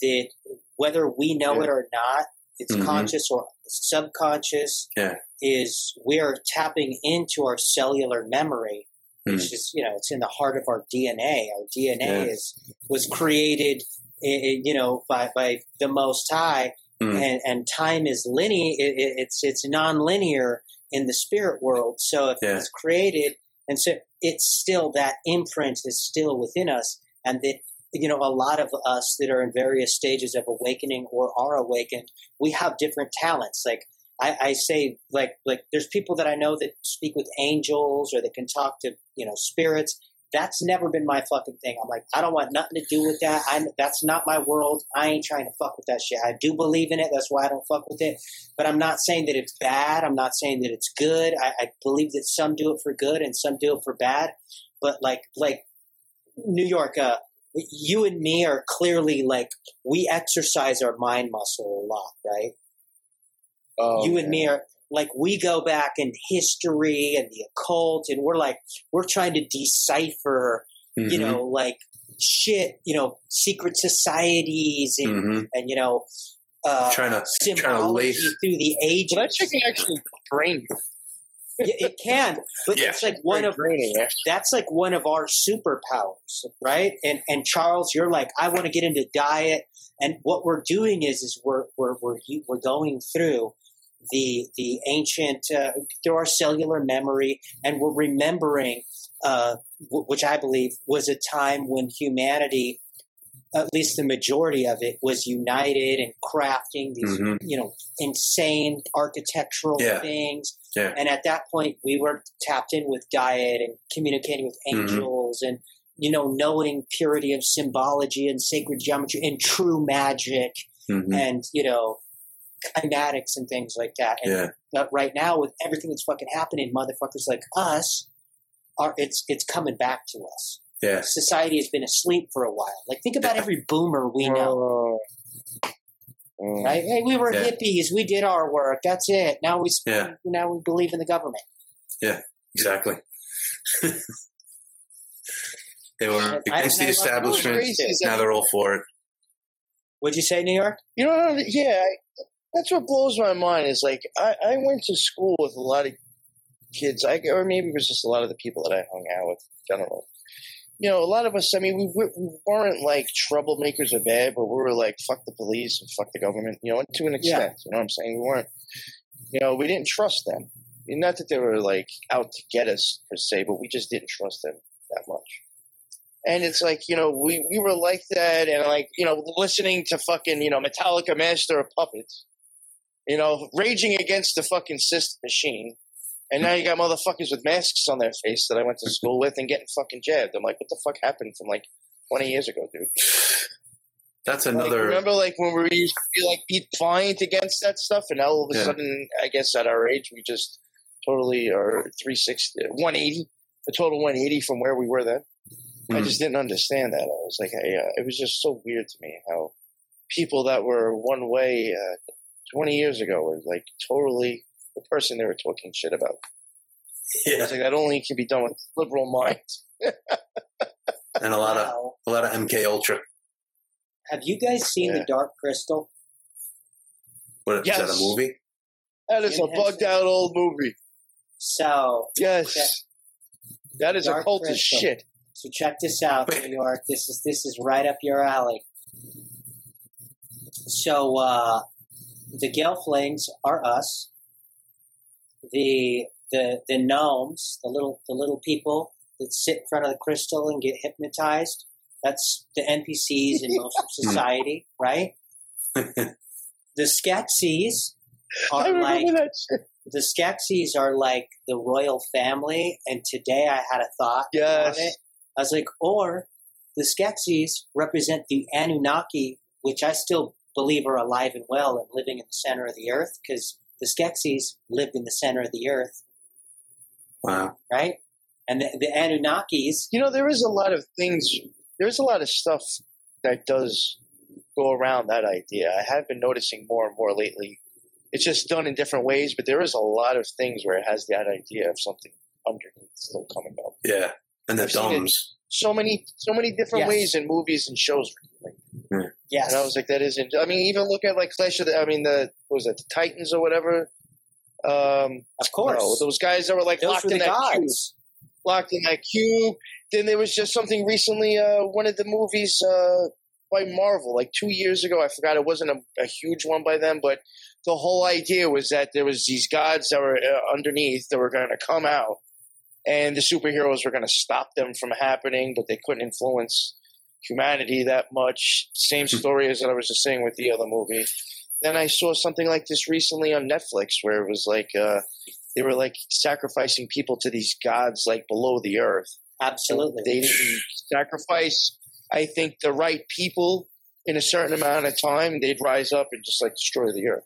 that whether we know it or not, it's Mhm. conscious or subconscious. Yeah. Is we are tapping into our cellular memory Mm. which is you know it's in the heart of our DNA. Our DNA Yeah. is was created, you know, by by the Most High, Mm. and and time is linear. It, it- it's it's non-linear in the spirit world. So if Yeah. it's created, and so it's still that imprint is still within us, and that you know a lot of us that are in various stages of awakening or are awakened, we have different talents. Like I, I say, like like there's people that I know that speak with angels or that can talk to you know spirits. That's never been my fucking thing. I'm like, I don't want nothing to do with that. I'm that's not my world. I ain't trying to fuck with that shit. I do believe in it. That's why I don't fuck with it. But I'm not saying that it's bad. I'm not saying that it's good. I, I believe that some do it for good and some do it for bad. But like like New York, uh, you and me are clearly like we exercise our mind muscle a lot, right? Oh, you and me are like we go back in history and the occult and we're like we're trying to decipher you Mhm. know like shit you know secret societies and, Mhm. and you know uh trying to trying to lace. through the ages Well, that shit can actually drain you. Yeah, it can but Yeah. it's like one of draining. Yeah. that's like one of our superpowers, right? And and Charles, you're like, I want to get into diet, and what we're doing is is we're we're we're we're going through the the ancient uh, through our cellular memory, and we're remembering, uh, w- which I believe was a time when humanity. At least the majority of it was united and crafting these, Mhm. you know, insane architectural Yeah. things. Yeah. And at that point, we were tapped in with diet and communicating with Mhm. angels and, you know, knowing purity of symbology and sacred geometry and true magic Mhm. and, you know, cymatics and things like that. And Yeah. but right now, with everything that's fucking happening, motherfuckers like us, are it's it's coming back to us. Yeah. Society has been asleep for a while. Like think about every boomer we know. Mm. right? Hey, we were Yeah. hippies. We did our work. That's it. Now we Yeah. now we believe in the government. Yeah, exactly. they were against the establishment. What's crazy is that- Now they're all for it. Would you say New York? You know, yeah, I, that's what blows my mind. Is like I, I went to school with a lot of kids, I or maybe it was just a lot of the people that I hung out with in general. You know, a lot of us. I mean, we, we we weren't like troublemakers or bad, but we were like fuck the police and fuck the government. You know, to an extent. You know what I'm saying? We weren't. You know, we didn't trust them. Not that they were like out to get us per se, but we just didn't trust them that much. And it's like, you know, we, we were like that and like, you know, listening to fucking, you know, Metallica Master of Puppets, you know, raging against the fucking system machine. And now you got motherfuckers with masks on their face that I went to school with and getting fucking jabbed. I'm like, what the fuck happened from like 20 years ago, dude? That's Like, another. remember, like when we used to be like be defiant against that stuff, and now all of a Yeah. sudden, I guess at our age, we just totally are 360, 180, a total 180 from where we were then. I Mhm. just didn't understand that. I was like, I, uh, it was just so weird to me how people that were one way uh, 20 years ago were like totally the person they were talking shit about. yeah. It's like that only can be done with liberal minds. and a lot of a lot of MK Ultra. Have you guys seen Yeah. the Dark Crystal? What is that a movie? That is a Jim Henson. bugged out old movie. So, Yes. That is Dark a cult as Crystal. shit. so check this out, New York. This is this is right up your alley. So, uh, the Gelflings are us. The the the gnomes, the little the little people that sit in front of the crystal and get hypnotized. That's the NPCs in most of society, right? The Skeksis are like the Skeksis are like the royal family, and today I had a thought Yes. about it. I was like, or the Skeksis represent the Anunnaki, which I still believe are alive and well and living in the center of the earth, because the Skeksis lived in the center of the earth, Wow. right? And the, the Anunnakis, You know, there is a lot of things. there's a lot of stuff that does go around that idea. I have been noticing more and more lately. It's just done in different ways, but there is a lot of things where it has that idea of something underneath still coming up. Yeah, and the I've seen it DUMBs. So many, so many different Yes. ways in movies and shows. Yes. And I was like, that isn't. I mean, even look at like Clash of the. I mean, the what was it the Titans or whatever? Um, of course. no, those guys that were like Those locked were in the that cube, locked in that cube. Then there was just something recently. Uh, one of the movies uh, by Marvel, like two years ago. I forgot it wasn't a, a huge one by them, but the whole idea was that there was these gods that were uh, underneath that were going to come out, and the superheroes were going to stop them from happening, but they couldn't influence humanity that much. Same story as that I was just saying with the other movie. Then I saw something like this recently on Netflix where it was like uh, they were like sacrificing people to these gods like below the earth. Absolutely. They didn't sacrifice, I think, the right people in a certain amount of time. They'd rise up and just like destroy the earth.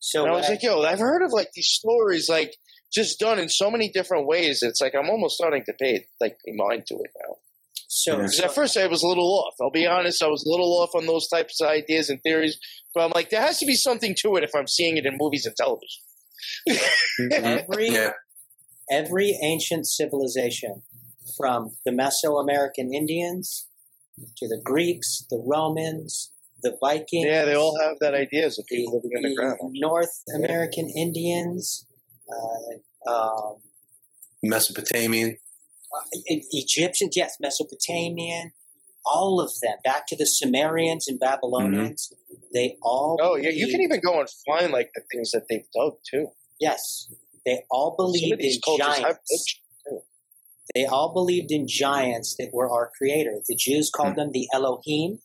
So And I was I- like, yo, I've heard of like these stories like just done in so many different ways. It's like I'm almost starting to pay like pay mind to it now. so, Because at first I was a little off. I'll be honest, I was a little off on those types of ideas and theories. But I'm like, there has to be something to it if I'm seeing it in movies and television. every Yeah, every ancient civilization, from the Mesoamerican Indians to the Greeks, the Romans, the Vikings, Yeah, they all have that idea as a the, people living in the the. North American Indians, um, Mesopotamian. Uh, e- Egyptians, yes, Mesopotamian, all of them, back to the Sumerians and Babylonians, mm-hmm. they all. Oh, yeah, you can even go and find like the things that they've dug too. Yes, they all believed in cultures have giants. They all believed in giants that were our creator. The Jews called mm. them the Elohim,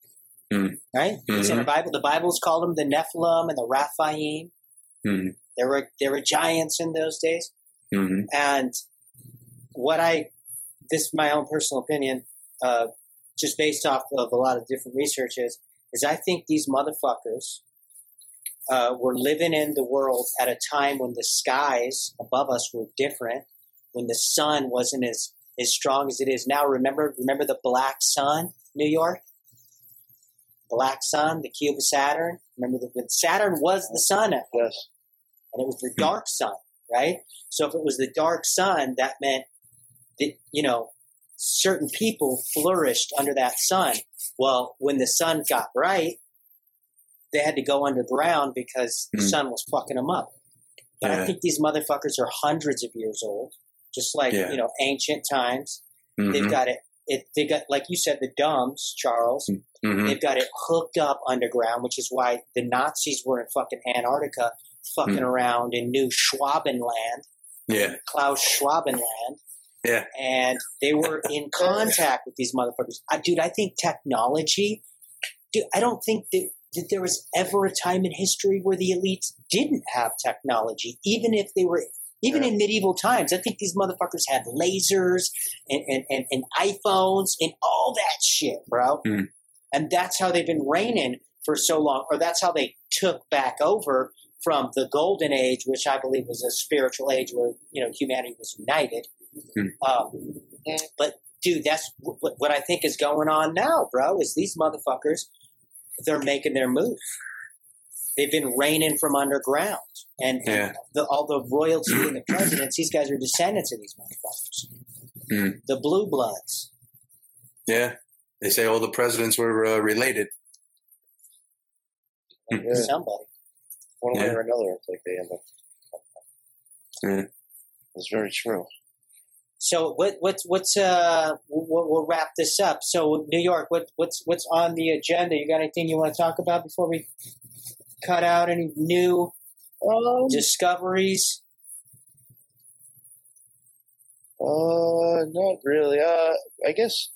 Mm. right? It's in the mm-hmm. Bible. The Bibles called them the Nephilim and the Rephaim. Mm. There were there were giants in those days. hmm And what I, this is my own personal opinion, uh, just based off of a lot of different researches, is I think these motherfuckers uh, were living in the world at a time when the skies above us were different, when the sun wasn't as as strong as it is now. Remember, remember the black sun, New York. Black sun, the cube of Saturn. Remember the, when Saturn was the sun at Yes. And it was the dark sun, right? So if it was the dark sun, that meant that you know certain people flourished under that sun. Well, when the sun got bright, they had to go underground because the Hmm. sun was fucking them up. But I think these motherfuckers are hundreds of years old, just like Yeah. you know ancient times. hmm They've got it. It they got like you said the DUMBs, Charles. hmm They've got it hooked up underground, which is why the Nazis were in fucking Antarctica, fucking Hmm. around in New Schwabenland, Yeah, Klaus Schwabenland. Yeah. And they were in contact with these motherfuckers. I, dude, I think technology, dude, I don't think that, that there was ever a time in history where the elites didn't have technology, even if they were. Even in medieval times, I think these motherfuckers had lasers and, and, and, and iPhones and all that shit, bro. Hmm. And that's how they've been reigning for so long, or that's how they took back over from the golden age, which I believe was a spiritual age where you know humanity was united. Hmm. Um, but dude, that's what, what I think is going on now, bro. Is these motherfuckers they're making their move. They've been reigning from underground, and, and Yeah. the, all the royalty and the presidents. These guys are descendants of these motherfuckers, Hmm. the blue bloods. yeah. They say all the presidents were uh, related. Somebody. One way Yeah. or another, it's like they end up. Yeah. It's very true. So what what's what's uh we'll, we'll wrap this up. So New York, what what's what's on the agenda? You got anything you want to talk about before we cut out any new Um, discoveries? Uh, not really. Uh, I guess.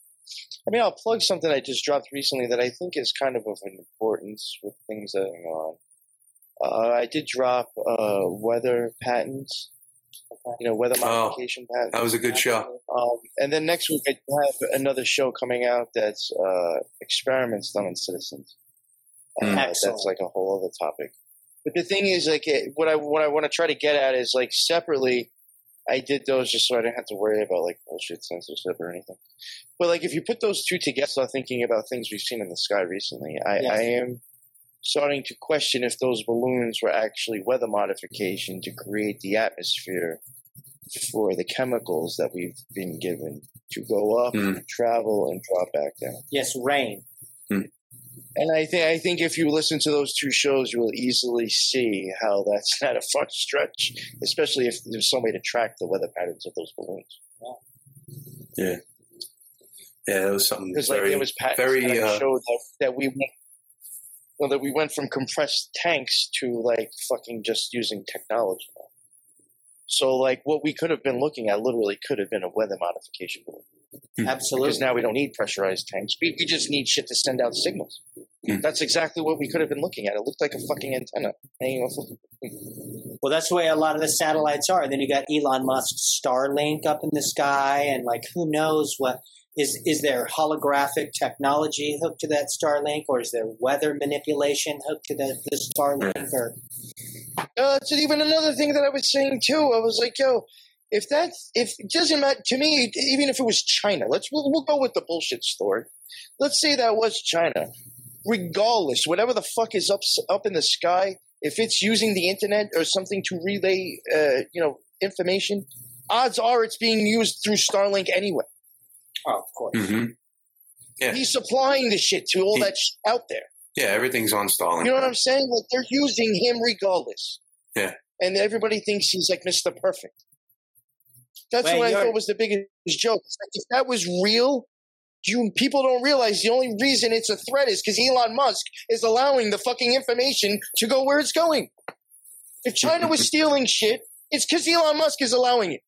I mean, I'll plug something I just dropped recently that I think is kind of of an importance with things that are going on. Uh, I did drop uh, weather patents. You know, weather Oh, modification patents. That was a good show. Um, and then next week I have another show coming out that's uh, experiments done on citizens. Uh, Mm. that's like a whole other topic. But the thing is, like, it, what I what I want to try to get at is like separately. I did those just so I didn't have to worry about like bullshit censorship or anything. But like if you put those two together, thinking about things we've seen in the sky recently. I, Yes. I am starting to question if those balloons were actually weather modification to create the atmosphere for the chemicals that we've been given to go up, Mm. travel, and drop back down. Yes, rain. And I think I think if you listen to those two shows, you will easily see how that's not a far stretch, especially if there's some way to track the weather patterns of those balloons. Yeah, yeah, it was something Because like very, there was patents very. that Uh, showed that, that we went, well, that we went from compressed tanks to like fucking just using technology. So like what we could have been looking at literally could have been a weather modification balloon. Absolutely. Because now we don't need pressurized tanks. We, we just need shit to send out signals. Hmm. That's exactly what we could have been looking at. It looked like a fucking antenna hanging off. Of, Well, that's the way a lot of the satellites are. Then you got Elon Musk's Starlink up in the sky, and like who knows what is is there holographic technology hooked to that Starlink, or is there weather manipulation hooked to the, the Starlink? Or Uh, that's even another thing that I was saying too. I was like, yo, if that's if it doesn't matter to me, even if it was China, let's we'll, we'll go with the bullshit story. Let's say that was China. Regardless, whatever the fuck is up up in the sky, if it's using the internet or something to relay, uh, you know, information, odds are it's being used through Starlink anyway. Oh, of course, mhm. Yeah. He's supplying the shit to all He- that shit out there. Yeah, everything's on Starlink. You know what I'm saying? Like they're using him regardless. Yeah. And everybody thinks he's like Mr. Perfect. That's Wait, what I thought was the biggest joke. Like, if that was real, you people don't realize the only reason it's a threat is because Elon Musk is allowing the fucking information to go where it's going. If China was stealing shit, it's because Elon Musk is allowing it.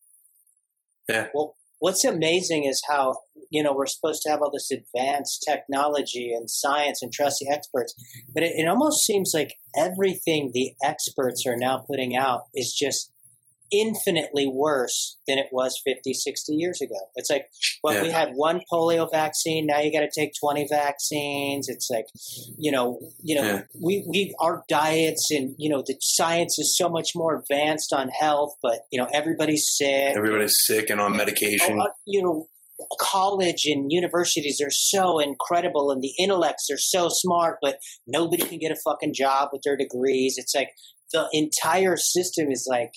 Yeah. Well, what's amazing is how you know we're supposed to have all this advanced technology and science and trust the experts, but it, it almost seems like everything the experts are now putting out is just infinitely worse than it was 50 60 years ago it's like well we had one polio vaccine now you got to take 20 vaccines it's like you know you know Yeah. we we our diets and you know the science is so much more advanced on health but you know everybody's sick Everybody's sick and on medication. Oh, uh, you know, college and universities are so incredible, and the intellects are so smart, but nobody can get a fucking job with their degrees. It's like the entire system is like.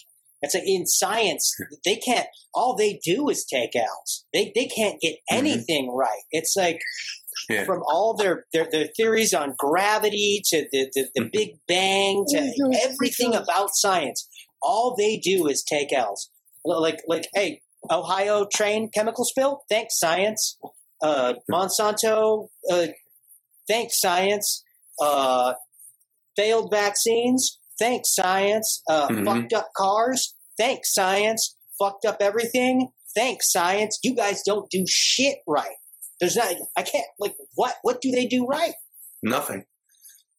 It's like in science, they can't. All they do is take L's. They they can't get anything right. It's like Yeah. from all their, their their theories on gravity to the the, the Big Bang to everything about science. All they do is take L's. Like like hey, Ohio train chemical spill. Thanks science. Uh, Monsanto. Uh, thanks science. Uh, failed vaccines. Thanks science. Uh, Mhm. Fucked up cars. Thanks science. Fucked up everything. Thanks science. You guys don't do shit right. There's not. I can't. Like what? What do they do right? Nothing.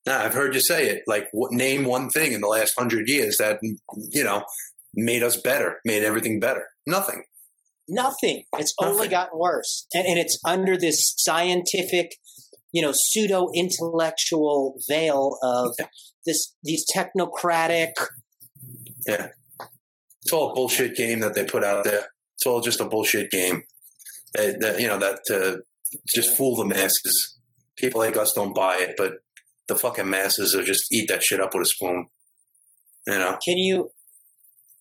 Nah, I've heard you say it. Like, what, name one thing in the last hundred years that you know made us better, made everything better. Nothing. Nothing. It's only gotten worse, and, and it's under this scientific, you know, pseudo intellectual veil of this these technocratic. Yeah. It's all a bullshit game that they put out there. It's all just a bullshit game. That, that you know that to just fool the masses. People like us don't buy it, but the fucking masses will just eat that shit up with a spoon. You know. Can you?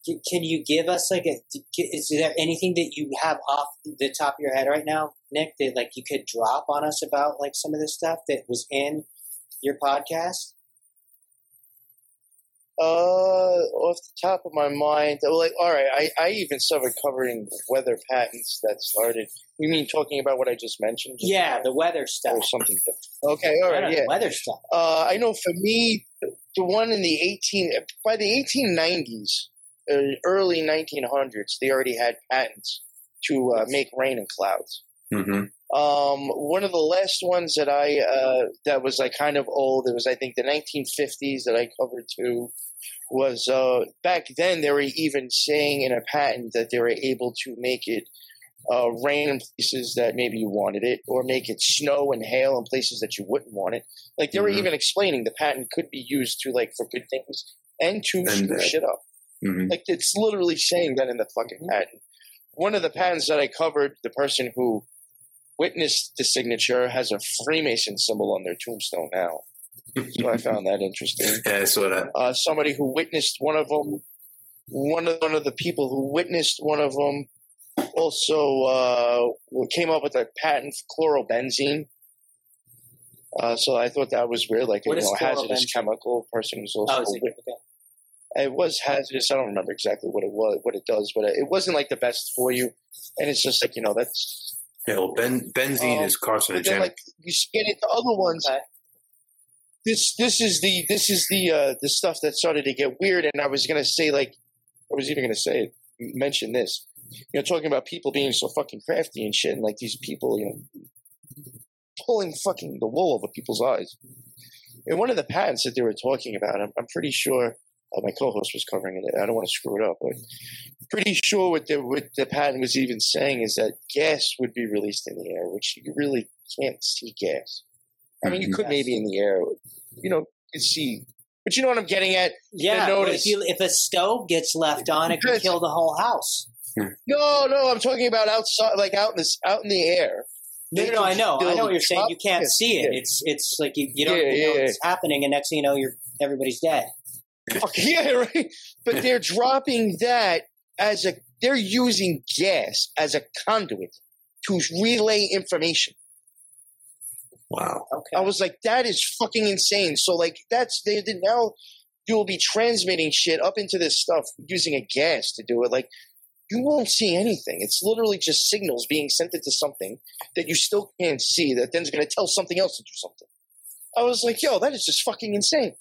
can you give us like a is there anything that you have off the top of your head right now nick that like you could drop on us about like some of the stuff that was in your podcast? Uh off the top of my mind like all right i i even started covering weather patents that started. You mean talking about what i just mentioned? Yeah the weather stuff. Or something. Okay all right yeah. weather stuff. Uh i know for me the one in the 18 by the 1890s early 1900s, they already had patents to uh, make rain and clouds. Mm-hmm. Um, one of the last ones that I uh, that was like kind of old. It was I think the 1950s that I covered too. Was uh, back then they were even saying in a patent that they were able to make it uh, rain in places that maybe you wanted it, or make it snow and hail in places that you wouldn't want it. Like they were mm-hmm. even explaining the patent could be used to like for good things and to and screw shit up. Mhm. Like it's literally saying that in the fucking patent. One of the patents that I covered, the person who witnessed the signature has a Freemason symbol on their tombstone now. So I found that interesting. Yeah, I saw that. Uh, somebody who witnessed one of them, one of one of the people who witnessed one of them, also uh, came up with a patent for chlorobenzene. Uh, so I thought that was weird, like What you know, hazardous chemical. Person who's also Oh, is it, okay. It was hazardous. I don't remember exactly what it was, what it does, but it wasn't like the best for you. And it's just like you know, that's Yeah, well, ben, benzene Um, is but then carcinogenic. like you get into other ones. This this is the this is the uh, the stuff that started to get weird, and I was gonna say like I was even gonna say mention this. You know, talking about people being so fucking crafty and shit, and like these people, you know, pulling fucking the wool over people's eyes. And one of the patents that they were talking about, I'm, I'm pretty sure uh, my co-host was covering it. I don't want to screw it up, but pretty sure what the what the patent was even saying is that gas would be released in the air, which you really can't see gas. I mean, you could Yes. maybe in the air, you know, you could see, but you know what I'm getting at. Yeah, if you if a stove gets left on, it Because- kill the whole house. No, no, I'm talking about outside, like out in this, out in the air. No, no, no, I know, I know what you're saying. You can't see it. yeah. It's it's like you, you don't Yeah, even know yeah, what's happening, and next thing you know, you're everybody's dead. Fuck, yeah, right. But they're dropping that as a. They're using gas as a conduit to relay information. wow. Okay. I was like, that is fucking insane. So like, that's they did now. You will be transmitting shit up into this stuff using a gas to do it. Like, you won't see anything. It's literally just signals being sent into something that you still can't see. That then's going to tell something else to do something. I was like, yo, that is just fucking insane.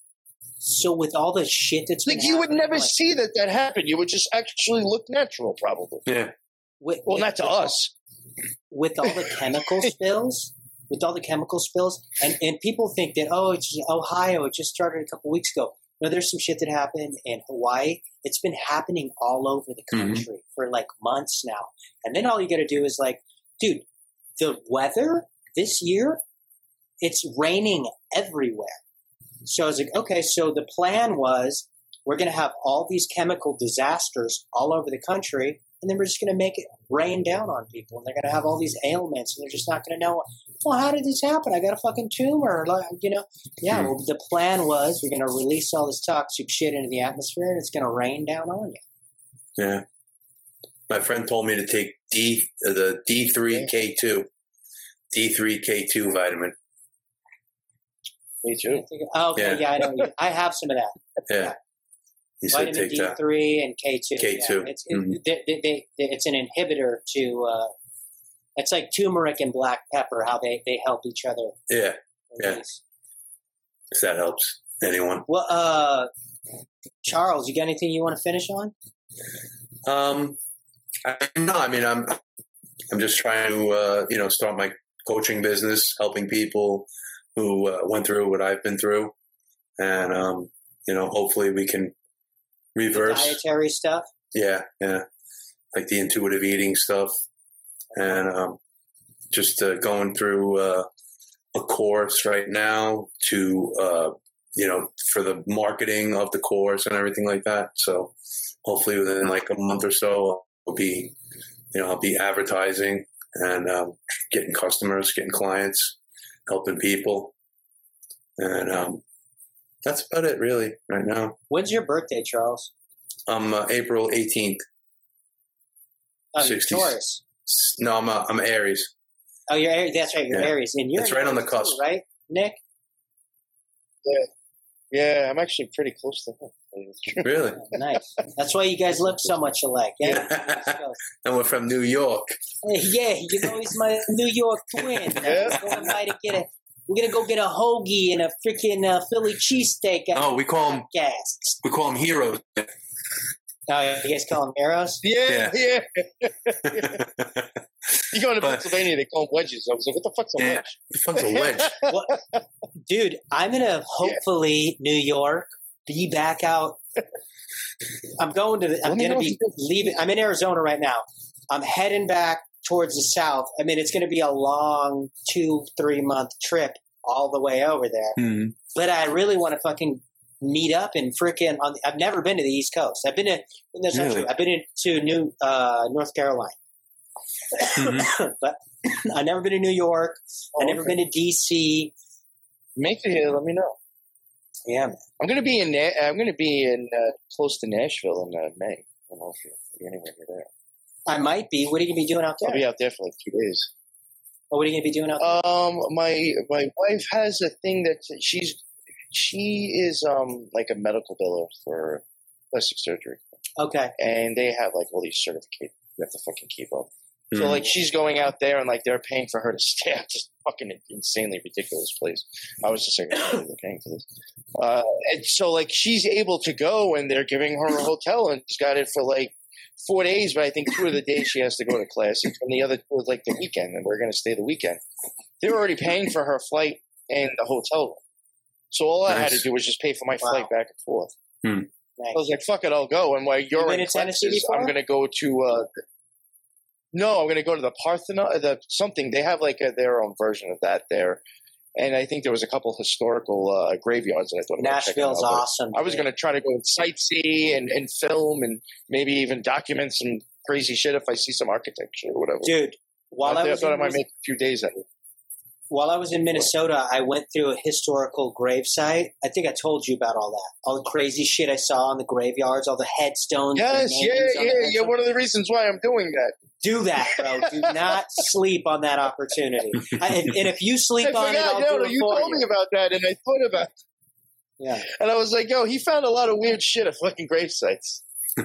So with all the shit that's been Like, you would never like, see that that happen. You would just actually look natural, probably. Yeah. with, Well, with- not to with- us. with all the chemical spills, with all the chemical spills, and, and people think that oh, it's just Ohio. It just started a couple weeks ago. No, there's some shit that happened in Hawaii. It's been happening all over the Mhm. country for like months now. And then all you got to do is like, dude, the weather this year, it's raining everywhere. So I was like, okay, so the plan was we're going to have all these chemical disasters all over the country, and then we're just going to make it rain down on people, and they're going to have all these ailments, and they're just not going to know. Well, how did this happen? I got a fucking tumor, like you know. Yeah, Hmm. well, the plan was we're going to release all this toxic shit into the atmosphere, and it's going to rain down on you. Yeah. My friend told me to take D uh, the D three K two. D three K two vitamin. Me too. Oh, okay, Yeah. yeah, I know. I have some of that. Yeah. Vitamin take D three and K two. K2, It's it, mhm. they, they, they, it's an inhibitor to. Uh, it's like turmeric and black pepper. How they they help each other. Yeah. Yeah. If that helps anyone. Well, uh, Charles, you got anything you want to finish on? Um, I, no, I mean, I'm, I'm just trying to, uh, you know, start my coaching business, helping people who uh, went through what I've been through, and um, you know, hopefully we can reverse. the Dietary stuff. Yeah, yeah, like the intuitive eating stuff, and um, just uh, going through uh, a course right now to, uh, you know, for the marketing of the course and everything like that. So hopefully within like a month or so, I'll be, you know, I'll be advertising and um, getting customers, getting clients, helping people, and um, that's about it really right now. When's your birthday, Charles? I'm uh, April 18th. Oh, you're 60s. Taurus. No, I'm a, I'm Aries. Oh, you're Aries. That's right. You're Yeah. Aries, and you're It's an right on the Aries too, cusp. right, Nick? Yeah, I'm actually pretty close to him. It's true. Really? Nice. That's why you guys look so much alike. Yeah. and we're from New York. Yeah, you know he's my New York twin. Yeah. We're going by to get a. We're gonna go get a hoagie and a freaking uh, Philly cheesesteak. Oh, we call 'em- gas. We call them heroes. Oh, you guys call them arrows? Yeah, yeah. the You go to But- Pennsylvania, they call them wedges. I was like, what the fuck's a Yeah. wedge? fuck's a wedge? What, dude? I'm gonna hopefully New York be back out. I'm going to. I'm gonna be leaving. I'm in Arizona right now. I'm heading back towards the south. I mean, it's going to be a long two, three month trip all the way over there. Hmm. But I really want to fucking meet up and freaking on. I've never been to the East Coast. I've been to. That's not true. I've been to New uh, North Carolina, Mhm. but I've never been to New York. I've never been to DC. Make it here. Let me know. Yeah. I'm gonna be in. Na- I'm gonna be in uh, close to Nashville in uh, May. I don't know if you're, anywhere near there. I might be. What are you gonna be doing out there? I'll be out there for like two days. Or what are you gonna be doing out there? Um, my my wife has a thing that she's she is um like a medical biller for plastic surgery, okay. and they have like all these certificates you have to fucking keep up. So Mhm. like she's going out there and like they're paying for her to stay at this fucking insanely ridiculous place. I was just like, "Oh, they're paying for this. Uh, and so like she's able to go and they're giving her a hotel and she's got it for like four days, but I think two of the days she has to go to classes and the other two is like the weekend and we're gonna stay the weekend. They're already paying for her flight and the hotel room. So all I had to do was just pay for my Wow. flight back and forth. I Nice. was like, "Fuck it, I'll go." And while you're been in to Tennessee. I'm gonna go to. Uh, no, I'm gonna go to the Parthenon. The something they have like a, their own version of that there, and I think there was a couple historical uh, graveyards that I thought Nashville's out, awesome. I was gonna try to go and sightsee and, and film and maybe even document some crazy shit if I see some architecture or whatever. dude. While I, I was thought I might make a few days at it. While I was in Minnesota, I went through a historical gravesite. I think I told you about all that. All the crazy shit I saw in the graveyards, all the headstones. Yes, yeah, yeah, yeah. One of the reasons why I'm doing that. Do that, bro. Do not sleep on that opportunity. I, and, and if you sleep I on it. I'll No, do it you for told you. me about that, and I thought about. Yeah. And I was like, yo, he found a lot of weird shit at fucking grave sites.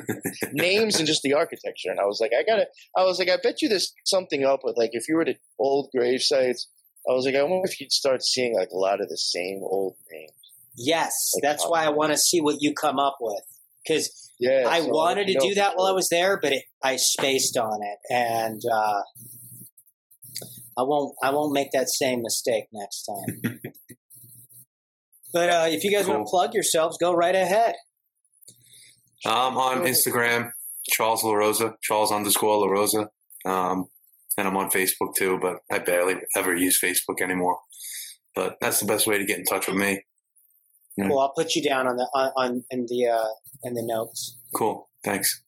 Names and just the architecture. And I was like, I gotta, I was like, I bet you there's something up with, like, if you were to old grave sites, I was like, I wonder if you'd start seeing, like, a lot of the same old names. Yes, Like, that's why I want to see what you come up with because Yeah. I so wanted to you know do that while I was there, but it, I spaced on it, and uh, I won't. I won't make that same mistake next time. but uh, if you guys want to plug yourselves, go right ahead. I'm on Instagram, Charles LaRosa, Charles underscore LaRosa. Um, and I'm on Facebook too, but I barely ever use Facebook anymore. But that's the best way to get in touch with me. Mm. Well, I'll put you down on the on, on in the uh, in the notes. Cool. Thanks.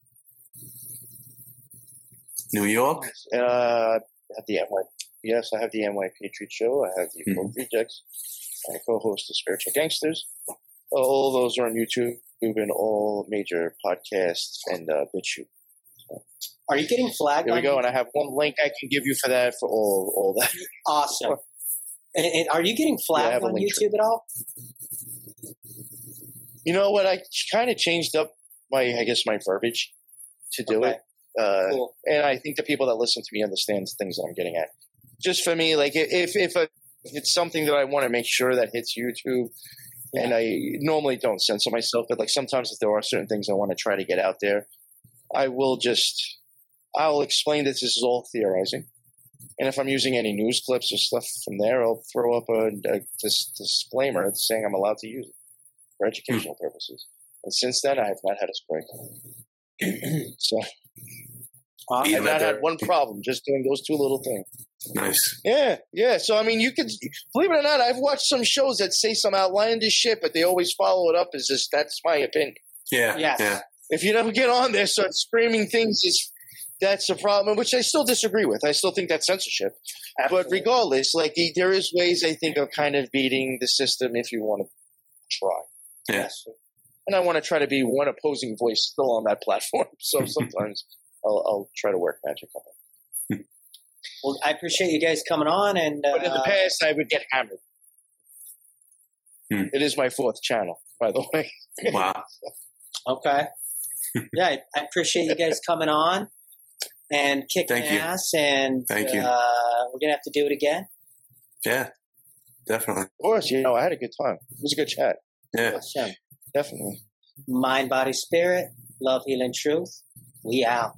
New York? Uh, I have the NY. Yes, I have the NY Patriot Show. I have the Mhm. Rejects. I co-host the Spiritual Gangsters. All those are on YouTube and all major podcasts and uh, BitChute. Are you getting flagged? There we on go, and I have one link I can give you for that for all all that. Awesome. And, and are you getting Yeah, flagged a on YouTube at all? You know what? I kind of changed up my, I guess, my verbiage to do Okay. it. Uh, Cool. and I think the people that listen to me understand the things that I'm getting at. Just for me, like if if, a, if it's something that I want to make sure that hits YouTube, and I normally don't censor myself, but like sometimes if there are certain things I want to try to get out there, I will just I'll explain that this is all theorizing. And if I'm using any news clips or stuff from there, I'll throw up a, a dis- disclaimer saying I'm allowed to use it for educational purposes. And since then, I have not had a strike. so Awesome. Yeah. I've not had one problem just doing those two little things. Nice. Yeah, yeah. So I mean, you could believe it or not, I've watched some shows that say some outlandish shit, but they always follow it up as just that's my opinion. Yeah. Yes. Yeah. If you never get on there, start screaming things, is that's a problem, which I still disagree with. I still think that's censorship. But regardless, like the- there is ways I think of kind of beating the system if you want to try. Yeah. Yes. And I want to try to be one opposing voice still on that platform. So sometimes I'll, I'll try to work magic on it. Well, I appreciate you guys coming on, and uh, But in the past, I would get hammered. Hmm. It is my fourth channel, by the way. Wow. Okay. yeah, I appreciate you guys coming on and kick Thank you. ass, and Thank you. Uh, we're gonna have to do it again. Yeah. Definitely. Of course, you know, I had a good time. It was a good chat. Yeah. Awesome. Definitely. Mind, body, spirit, love, healing, truth. We out.